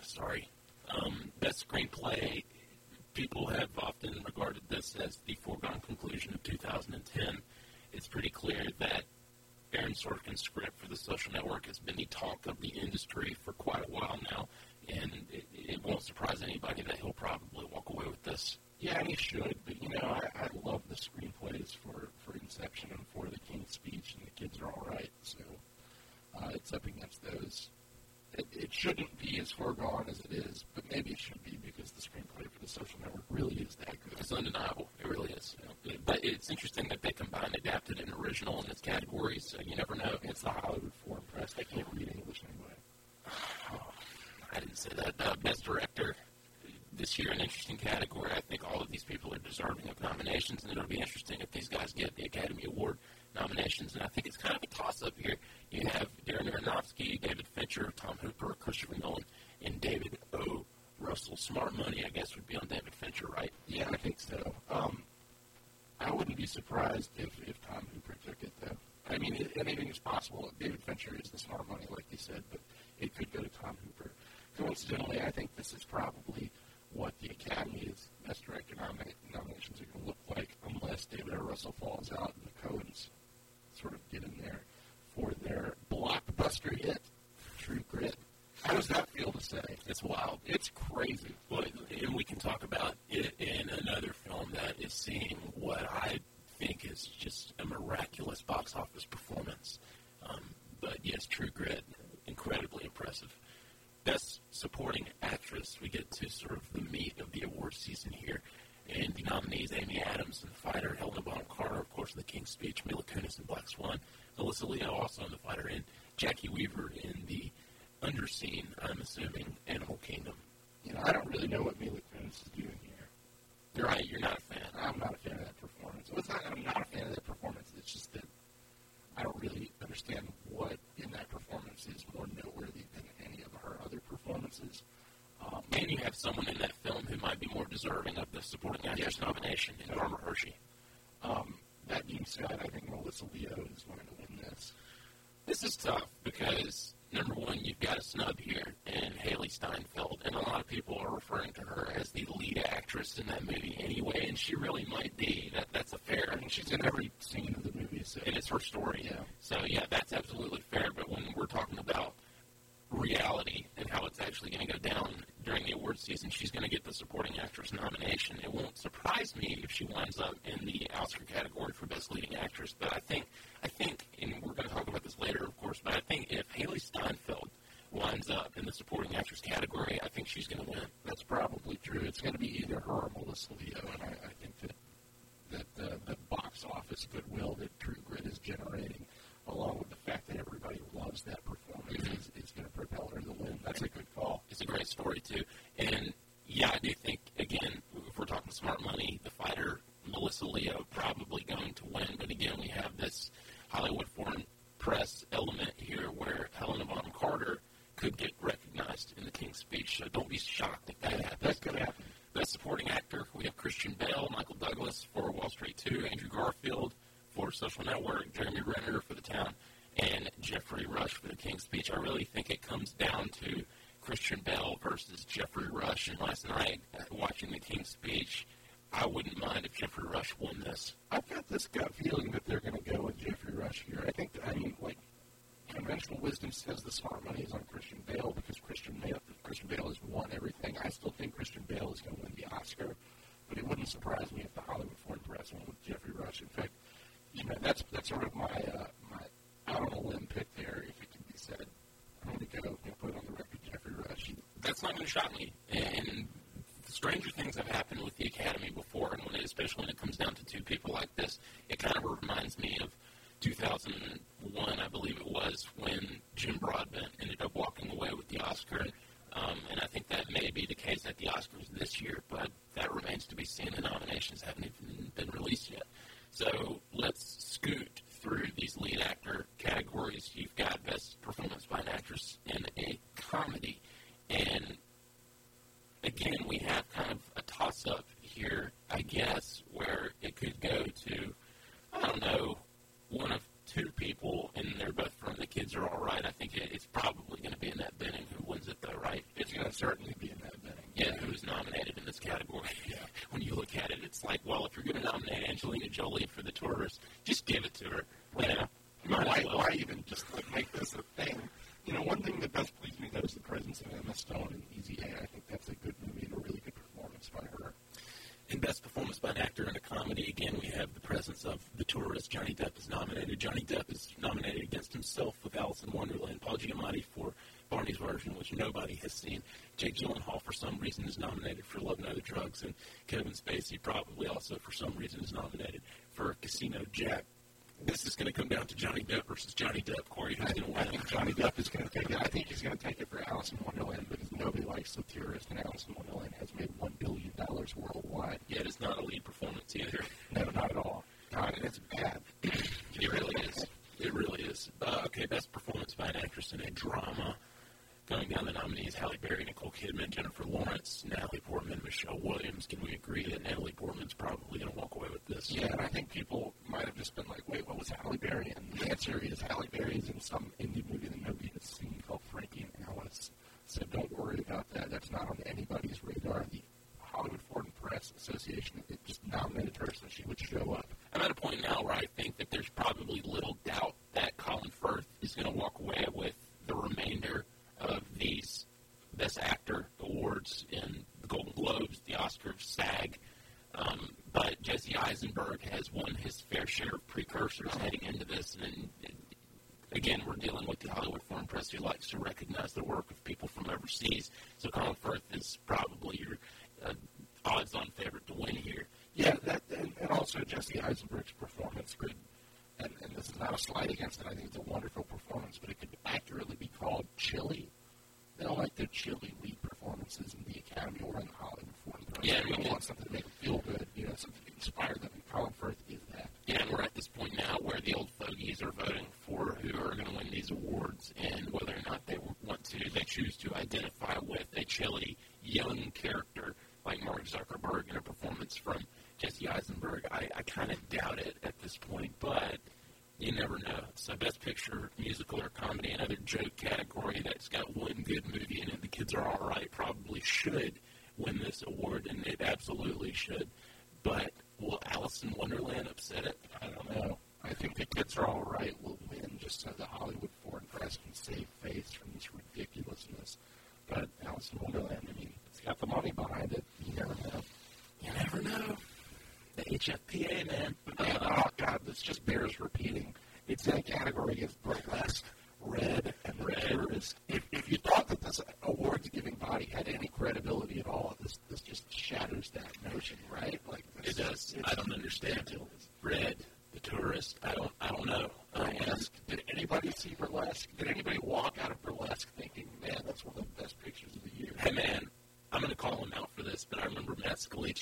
Sorry. Um, best Screenplay. People have often regarded this as the foregone conclusion of 2010. It's pretty clear that Aaron Sorkin's script for The Social Network has been the talk of the industry for quite a while now, and it, it won't surprise anybody that he'll probably walk away with this. Yeah, he should, but you know, I, I love the screenplays for, for Inception and for The King's Speech, and the kids are all right, so uh, it's up against those. It, it shouldn't be as foregone as it is, but maybe it should be because the screenplay for The Social Network really is that good. It's undeniable. It really is. You know, but it's interesting that they combine adapted and original in its categories, so you never know. It's the Hollywood Foreign Press. They can't read English anyway. Oh, I didn't say that. Uh, best director this year, an interesting category. I think all of these people are deserving of nominations, and it'll be interesting if these guys get the Academy Award nominations. And I think it's kind of a toss-up here. You have Darren Aronofsky, David Fincher, Tom Hooper, Christopher Nolan, and David O. Russell. Smart money, I guess, would be on David Fincher, right? Yeah, I think so. Um, I wouldn't be surprised if, if Tom Hooper took it, though. I mean, it, anything is Fincher is the smart money, like you said, but it could go to Tom Hooper. Coincidentally, I think this is probably what the Academy's Best Director nomin- nominations are going to look like, unless David O. Russell falls out and the Coens sort of get in there for their blockbuster hit, True Grit. How does that feel to say? It's wild. It's crazy. Well, and we can talk about it in another film that is seeing what I think is just a miraculous box office performance. Um, but yes, True Grit, incredibly impressive. Best Supporting Actress, we get to sort of the meat of the award season here. And the nominees, Amy Adams in The Fighter, Helena Bonham Carter, of course, in The King's Speech, Mila Kunis in Black Swan, Melissa Leo also in The Fighter, and Jacki Weaver in the underseen, I'm assuming, Animal Kingdom. You know, I don't really know what Mila Kunis is doing here. You're right, you're not a fan. I'm not a fan of that performance. Well, it's not I'm not a fan of that performance. It's just that I don't really understand what in that performance is more noteworthy than any of her other performances. Um, and you have someone in that film who might be more deserving of the supporting actress nomination in Barbara Hershey. um, that being said, I think Melissa Leo is going to win this. This is tough because number one, you've got a snub here in Hailee Steinfeld, and a lot of people are referring to her as the lead actress in that movie anyway, and she really might be. That that's a fair. I mean, she's in every scene of the movie, so and it's her story. Yeah. So yeah, that's absolutely fair. But when we're talking about reality and how it's actually going to go down during the award season, she's going to get the supporting actress nomination. It won't surprise me if she winds up in the Oscar category for best leading actress. But I think, I think, and we're going to talk about this later, of course. But I think if Hailee Steinfeld winds up in the supporting actress category, I think she's going to win. That's probably true. It's going to be either her or Melissa Leo, and I, I think that that the, the box office goodwill that True Grit is generating, along with the fact that everybody loves that performance, is, going to propel her to the wind. That's a good call. It's a great story, too. And yeah, I do think, again, if we're talking smart money, the fighter Melissa Leo probably going to win. But again, we have this Hollywood foreign press element here where Helena Bonham Carter could get recognized in the King's speech. So don't be shocked if that happens. That's going to happen. Best supporting actor, we have Christian Bale, Michael Douglas for Wall Street 2, Andrew Garfield for Social Network, Jeremy Renner for The Town and Geoffrey Rush for The King's Speech. I really think it comes down to Christian Bale versus Geoffrey Rush. And last night, watching The King's Speech, I wouldn't mind if Geoffrey Rush won this. I've got this gut feeling that they're going to go with Geoffrey Rush here. I think, I mean, like, conventional wisdom says the smart money is on Christian Bale because Christian Bale, Christian Bale has won everything. I still think Christian Bale is going to win the Oscar, but it wouldn't surprise me if the Hollywood Foreign Press went with Geoffrey Rush. In fact, you know, that's that's sort of my uh, my out on a limb there, if it can be said. I'm going to go and put on the record Geoffrey Rush. That's not going to shock me. And stranger things have happened with the Academy before, and especially when it comes down to two people like this, it kind of reminds me of 2001, I believe it was, when Jim Broadbent ended up walking away with the Oscar. Um, and I think that may be the case at the Oscars this year, but that remains to be seen. The nominations haven't even been released yet. So let's scoot through these lead actor categories. You've got Best Performance by an Actress in a Comedy. And again, we have kind of a toss up here, I guess, where it could go to, I don't know, one of two people, and they're both from The Kids Are All Right. I think it, it's probably going to be Annette Bening who wins it, though, right? It's going to certainly be Annette Bening. Yeah, who's nominated in this category. Yeah. when you look at it, it's like, well, if you're going to nominate Angelina Jolie for The Tourist, just give it to her. Uh, you know, why, well. why even just like, make this a thing? You know, one thing that does please me though is the presence of Emma Stone in Easy A. I think that's a good movie and a really good performance by her. In Best Performance by an Actor in a Comedy, again, we have the presence of The Tourist. Johnny Depp is nominated. Johnny Depp is nominated against himself with Alice in Wonderland. Paul Giamatti for Barney's version, which nobody has seen. Jake Gyllenhaal, for some reason, is nominated for Love and Other Drugs. And Kevin Spacey, probably also for some reason, is nominated for Casino Jack this is going to come down to Johnny Depp versus Johnny Depp. Corey, who's going to win? I think Johnny Depp is going to take it. I think he's going to take it for Alice in Wonderland because nobody likes the tourist, and Alice in Wonderland has made one billion dollars worldwide. Yet it's not a lead performance either. No, not at all. God, and it's bad. it really is. It really is. Uh, okay, best performance by an actress in a drama. Going down the nominees: Halle Berry, Nicole Kidman, Jennifer Lawrence, Natalie Portman, Michelle Williams. Can we agree that Natalie Portman's probably going to walk away with this? Yeah, and I think people might have just been like, "Wait, what was Halle Berry?" And the answer is Halle Berry is in some indie movie that nobody has seen called Frankie and Alice. So don't worry about that. That's not on anybody's radar. The Hollywood Foreign Press Association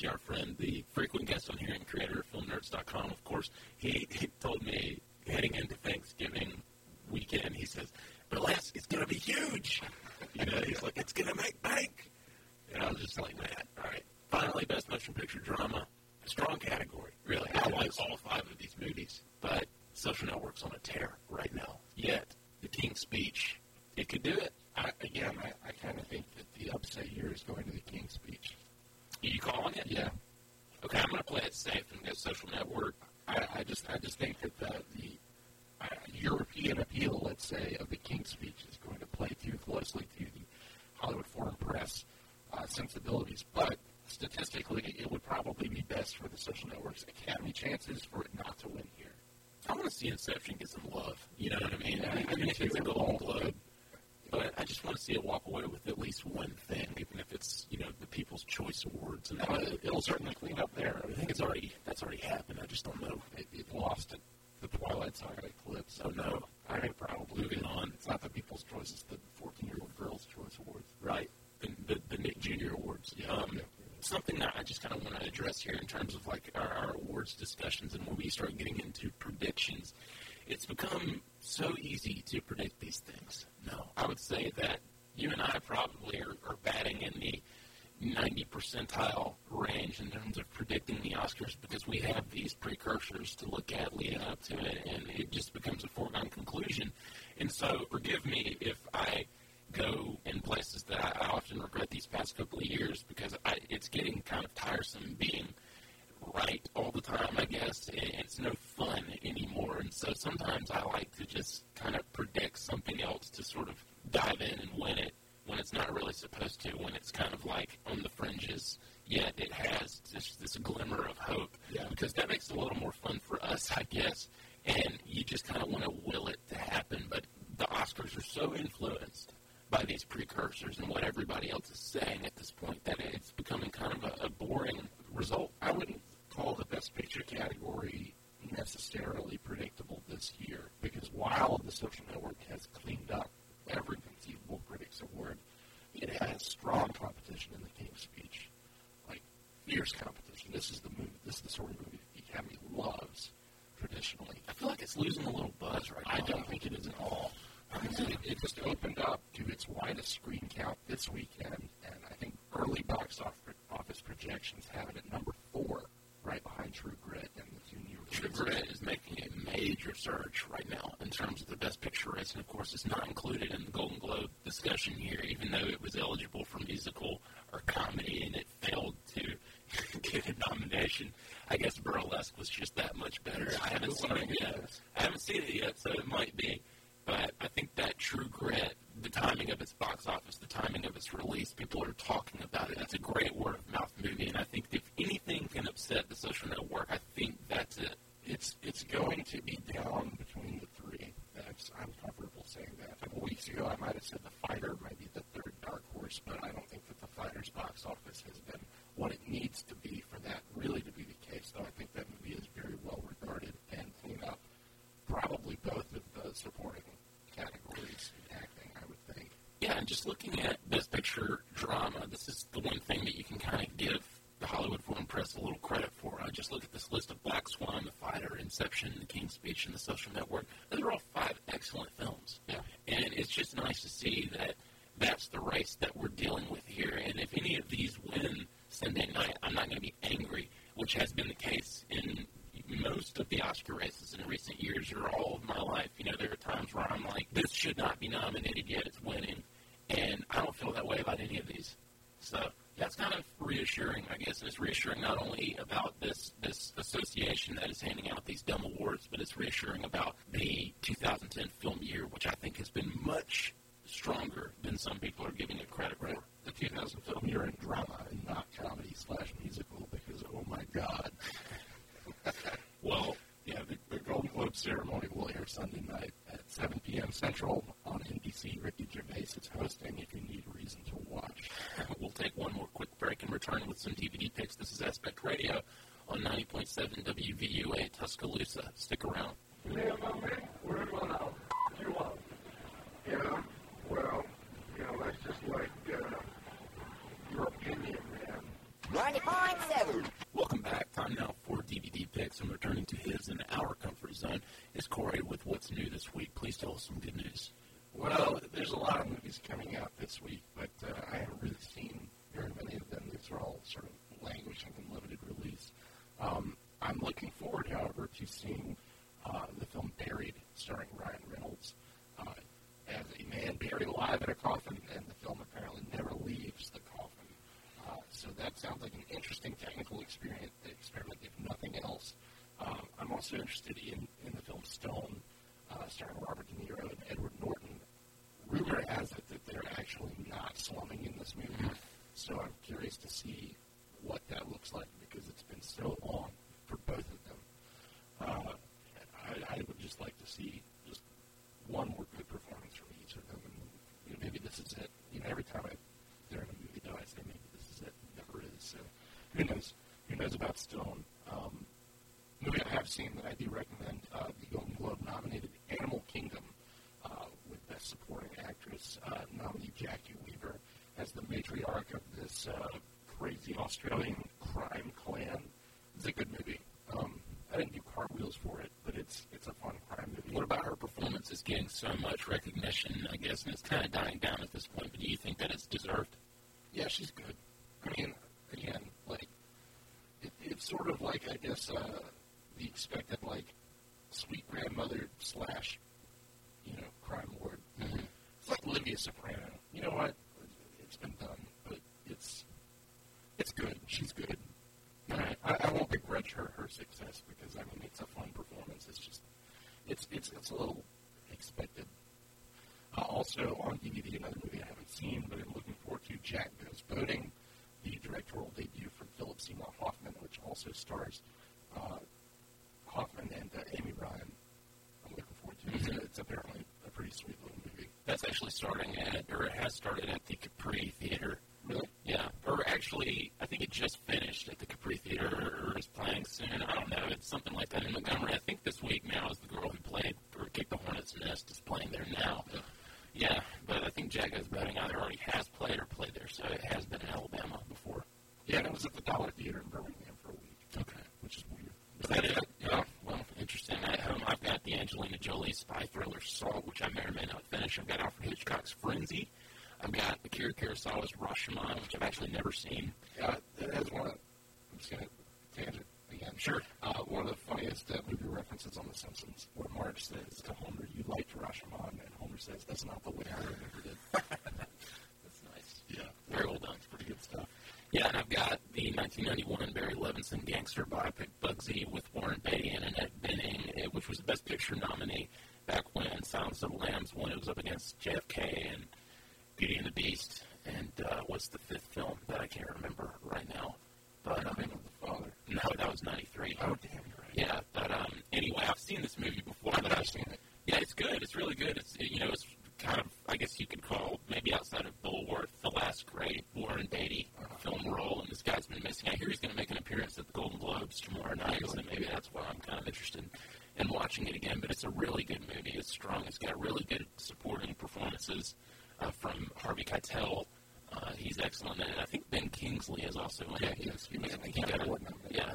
Our friend, the frequent guest on here and creator of FilmNerds.com, of course, he, he told me heading into Thanksgiving weekend, he says, Burlesque is going to be huge. You know, he's like, it's going to make bank. And I was just like, man, all right. Finally, Best Motion Picture Drama. Strong category, really. I like all five of these movies. But think that the, the uh, European appeal, let's say, of the King's Speech is going to play too closely to the Hollywood Foreign Press uh, sensibilities. But statistically, it would probably be best for the social network's Academy chances for it not to win here. I want to see Inception get some love. You know what I mean? I, mean, I think it's a Golden Globe, but I just want to see it walk away with at least one thing, even if it's you know the People's Choice Awards, and uh, it'll certainly clean up there. I think it's already that's already happened. I just don't know. It, it lost it. The Twilight Saga eclipse. Oh no! I think probably moving on. It's not the People's Choice; it's the 14-year-old Girls' Choice Awards. Right. The, the, the Nick Jr. Awards. Yeah. Um, yeah something that I just kind of want to address here in terms of like our, our, awards discussions and when we start getting into predictions. It's become so easy to predict these things. No, I would say that you and I probably are, are batting in the 90 percentile range in terms of predicting the Oscars because we have these precursors to look at leading up to it, and it just becomes a foregone conclusion. And so, forgive me if I go in places that I, often regret these past couple of years because I, it's getting kind of tiresome being right all the time, I guess. It's no fun anymore. And so sometimes I like to just kind of predict something else to sort of dive in and win it when it's not really supposed to, when it's kind of like on the fringes, yet it has this, this glimmer of hope. Yeah. Because that makes it a little more fun for us, I guess. And you just kind of want to will it to happen. But the Oscars are so influenced by these precursors and what everybody else is saying at this point that it's becoming kind of a, a boring result. I wouldn't call the Best Picture category necessarily predictable this year because while the social network has cleaned up every conceivable critics award, it has strong competition in the King's Speech, like fierce competition. This is the movie. This is the sort of movie the Academy loves traditionally. I feel like it's losing a little buzz right now. I don't think it is at all. It, it just opened up to its widest screen count this weekend, and I think early box office projections have it at number four, right behind True Grit and the two new True Grit is making a major surge right now in terms of the Best Picture race, and of course, it's not included in the Golden Globe discussion here, even though it was eligible for musical or comedy, and it failed to get a nomination. I guess Burlesque was just that much better. I haven't seen it yet. I haven't seen it yet, so it might be. But I think that True Grit, the timing of its box office, the timing of its release, people are talking about it. It's a great word of mouth movie, and I think if anything can upset the social network, I think that's it. It's it's going to be down between the three. That's I'm comfortable saying that. A couple weeks ago, I might have said the fighter might be the third dark horse, but I don't think that the fighter's box office has been what it needs to be for that really to be the case. Though I think that movie is very well regarded and clean up probably both of the supporting categories in acting, I would think. Yeah, and just looking at Best Picture drama, this is the one thing that you can kind of give the Hollywood Foreign Press a little credit for. I just look at this list of Black Swan, The Fighter, Inception, The King's Speech, and The Social Network. Those are all five excellent films. Yeah. And it's just nice to see that that's the race that we're dealing with here. And if any of these win Sunday night, I'm not going to be angry, which has been the case in most of the Oscar races in recent years or all of my life. You know, there are times where I'm like, this should not be nominated yet, it's winning. And I don't feel that way about any of these. So that's kind of reassuring, I guess. And it's reassuring not only about this this association that is handing out these dumb awards, but it's reassuring about the 2010 film year, which I think has been much stronger than some people are giving it credit for. The 2000 film year in drama and not comedy slash musical because, oh my God. well, yeah, the, the Golden Globe ceremony will air Sunday night at 7 p.m. Central on NBC. Ricky Gervais is hosting if you need a reason to watch. we'll take one more quick break and return with some DVD picks. This is Aspect Radio on 90.7 WVUA Tuscaloosa. Stick around. Yeah, my man, we're going out. What you want? Yeah, well, you know, that's just like uh, your opinion, man. 90.7. Welcome back. Time now for DVD picks. and returning to his and our comfort zone is Corey with what's new this week. Please tell us some good news. Well, there's a lot of movies coming out this week, but uh, I haven't really seen very many of them. These are all sort of languishing in limited release. Um, I'm looking forward, however, to seeing uh, the film Buried, starring Ryan Reynolds, uh, as a man buried alive in a coffin, and the film apparently never leaves the coffin. Uh, so that sounds like an interesting technical experiment, experiment if nothing else. Um, I'm also interested in, in the film Stone, uh, starring Robert De Niro and Edward Norton. Rumor has it that they're actually not slumming in this movie, so I'm curious to see what that looks like because it's been so long for both of them. Uh, I, I would just like to see just one more good performance from each of them, and you know, maybe this is it. You know, every time I, they're in a movie, though, I say maybe this is it. It never is. So who knows? Who knows about Stone? Seen that I do recommend: uh, the Golden Globe nominated Animal Kingdom uh, with Best Supporting Actress uh, nominee Jacki Weaver as the matriarch of this uh, crazy Australian crime clan. It's a good movie. Um, I didn't do cartwheels for it, but it's it's a fun crime movie. What about her performance? Is getting so much recognition, I guess, and it's kind of dying down at this point. But do you think that it's deserved? Yeah, she's good. I mean, again, like it, it's sort of like I guess uh, the expected like sweet grandmother slash you know crime lord. Mm-hmm. It's like Olivia Soprano. You know what? It's been done, but it's it's good. She's good. And I, I, I won't begrudge her her success because I mean it's a fun performance. It's just it's it's it's a little expected. Uh, also on DVD, another movie I haven't seen, but I'm looking forward to Jack Goes Boating, the directorial debut from Philip Seymour Hoffman, which also stars uh, Hoffman and uh, Amy Ryan. I'm looking forward to it. It's, it's apparently a pretty sweet little movie. That's actually starting at, or it has started at the Capri Theater. Really? Yeah. Or actually, I think it just finished at the Capri Theater, or is playing soon. I don't know. It's something like that in Montgomery. I think this week now is the girl who played or kicked the Hornets' Nest is playing there now. Yeah, but I think Jack Goes Boating either already has played or played there, so it has been in Alabama before. Yeah, and it was at the Dollar Theater in Birmingham for a week. Okay. Which is weird. Is that it? Yeah. Well, interesting. At home, I've got the Angelina Jolie spy thriller Salt, which I may or may not finish. I've got Alfred Hitchcock's Frenzy. I've got Akira Kurosawa's Rashomon, which I've actually never seen. Yeah, that has one of, I'm just going to tangent again. Sure. Uh, one of the funniest uh, movie references on The Simpsons, where Marge says to Homer, you liked Rashomon, and Homer says, that's not the way I remembered it. That's nice. Yeah. Very well done. It's pretty good stuff. Yeah, and I've got the 1991 Barry Levinson gangster biopic Bugsy with Warren Beatty and Annette Bening, eh, which was the Best Picture nominee back when Silence of the Lambs won. It was up against JFK and Beauty and the Beast. And uh, what's the fifth film that I can't remember right now? But um, Name of the Father. no, that was 93. Oh, damn, you're right. Yeah, but um, anyway, I've seen this movie before. I've but never I've seen it. Yeah, it's good. It's really good. It's you know, it's kind of I guess you could call maybe outside of Bulworth the last great Warren Beatty film role, and this guy's been missing. I hear he's going to make an appearance at the Golden Globes tomorrow night, so maybe that's why I'm kind of interested in watching it again. But it's a really good movie. It's strong. It's got really good supporting performances uh, from Harvey Keitel. Uh, he's excellent in it. I think Ben Kingsley is also in it. Yes, he I was think he got a, Award nominated. yeah.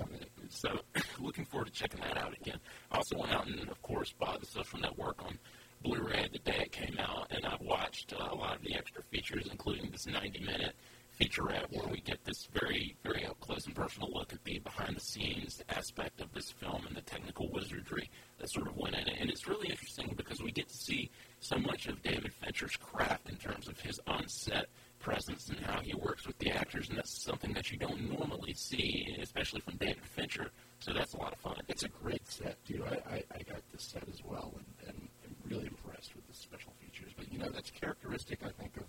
So looking forward to checking that out again. I also went out and, of course, bought the Social Network on Blu-ray the day it came out, and I've watched uh, a lot of the extra features, including this 90-minute featurette where we get this very, very up close and personal look at the behind-the-scenes aspect of this film and the technical wizardry that sort of went in it. And it's really interesting because we get to see so much of David Fincher's craft in terms of his on-set presence and how he works with the actors, and that's something that you don't normally see, especially from David Fincher. So that's a lot of fun. It's a great set, too. I, I, I got this set as well, and, and I'm really impressed with the special features. But, you know, that's characteristic, I think, of,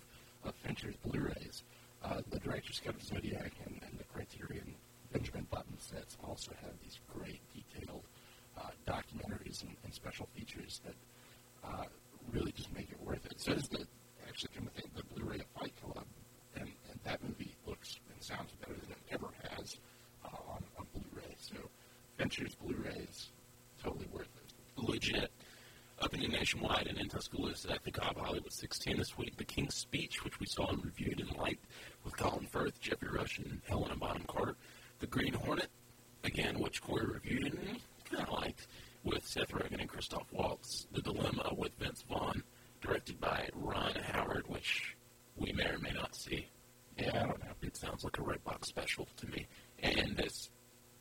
of Fincher's Blu-rays. Uh, the Director's Cut of Zodiac and, and the Criterion Benjamin Button sets also have these great detailed uh, documentaries and, and special features that uh, really just make it worth it. So does the, actually, come to think, the Blu-ray of Fight Club, and, and that movie looks and sounds better than it ever has uh, on, on Blu-ray. So Fincher's Blu-rays, totally worth it. legit. Opening nationwide and in Tuscaloosa at the Cobb Hollywood 16 this week, The King's Speech, which we saw and reviewed and liked with Colin Firth, Geoffrey Rush, and Helena Bonham Carter. The Green Hornet, again, which Corey reviewed and kind of liked, with Seth Rogen and Christoph Waltz. The Dilemma with Vince Vaughn, directed by Ron Howard, which we may or may not see. Yeah, I don't know. It sounds like a Red Box special to me. And this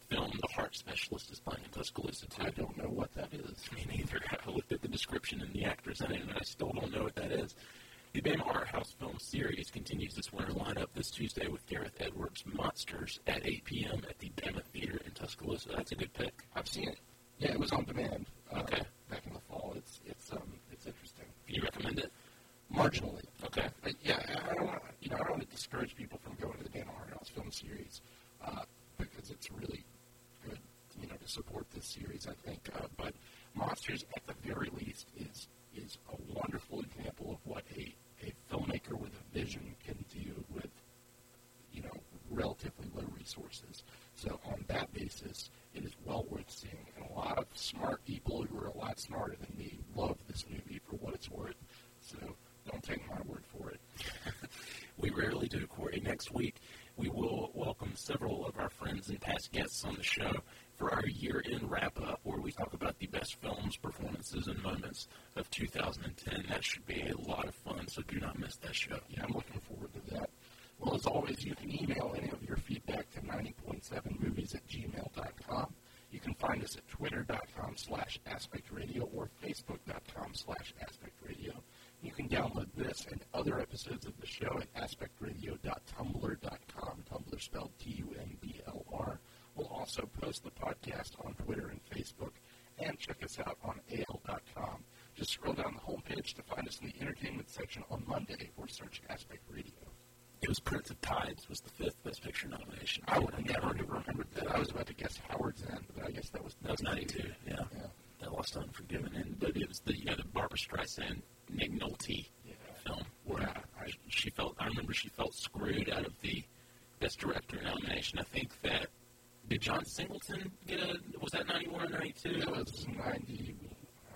film, The Heart Specialist, is playing in Tuscaloosa too. I don't know what that is. Me neither. I looked at the description and the actors in it, and I still don't know what that is. The Bama Art House film series continues its winter lineup this Tuesday with Gareth Edwards' Monsters at 8 p.m. at the Bama Theater in Tuscaloosa. That's a good pick. I've seen it. Yeah, it was on demand. Uh, Okay. Back in the fall, it's it's um it's interesting. Can you recommend it? Marginally. Okay. But yeah, I- don't want you know I don't want to discourage people from going to the Bama Art House film series uh, because it's really good you know to support this series. I think, uh, but Monsters at the very least is is a wonderful example of what a a filmmaker with a vision can do with you know relatively low resources. So on that basis, it is well worth seeing. And a lot of smart people who are a lot smarter than me love this movie for what it's worth. So don't take my word for it. We rarely do, Corey. Next week, we will welcome several of our friends and past guests on the show for our year end wrap up, where we talk about the best films, performances, and moments of 2010. That should be a lot of fun, so do not miss that show. Yeah, I'm looking forward to that. Well, as always, you can email any of your feedback to 90.7movies at gmail.com. You can find us at twitter.com slash aspectradio or facebook.com slash aspectradio. You can download this and other episodes of the show at aspectradio.tumblr.com, Tumblr spelled T-U-M-B-L-R. We'll also post the podcast on Twitter and Facebook, and check us out on AL.com. Just scroll down the homepage to find us in the entertainment section on Monday or search Aspect Radio. It was Prince of Tides was the fifth Best Picture nomination. I would have never have remembered that. I was about to guess Howard's End, but I guess that was That was 92, yeah. That Lost Unforgiven. And, but it was the, you know, the Barbra Streisand, Nick Nolte film where I, she felt, I remember she felt screwed out of the Best Director nomination. I think that, did John Singleton get a, was that 91 or 92? That was 90.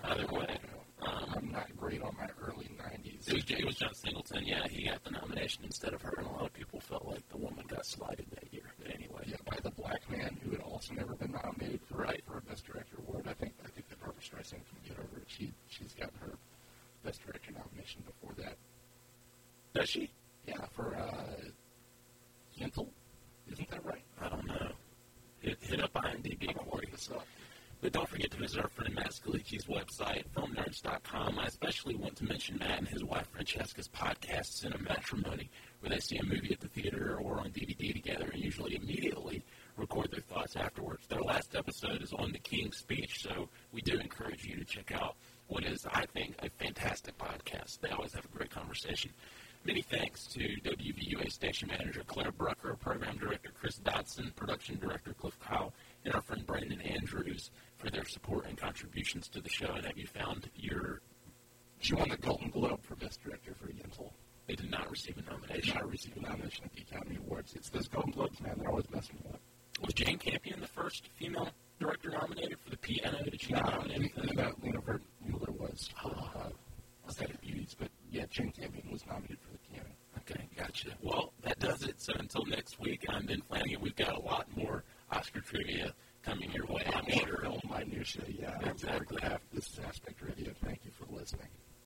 Either way. Um, I'm not great on my early 90s. It it was John Singleton, yeah. He got the nomination instead of her, and a lot of people felt like the woman got slighted that year. But anyway. Yeah, by the black man who had also never been nominated for, right. for a Best Director award. I think I think that Barbra Streisand can get over it. She she's gotten her Best Director nomination before that. Does she? Yeah, for uh, Yentl. Isn't that right? I don't know. Hit, hit up IMDb, Corey. But don't forget to visit our friend Matt Scaliki's website, filmnerds.com. I especially want to mention Matt and his wife Francesca's podcast, Cinematrimony, where they see a movie at the theater or on DVD together and usually immediately record their thoughts afterwards. Their last episode is on the King's Speech, so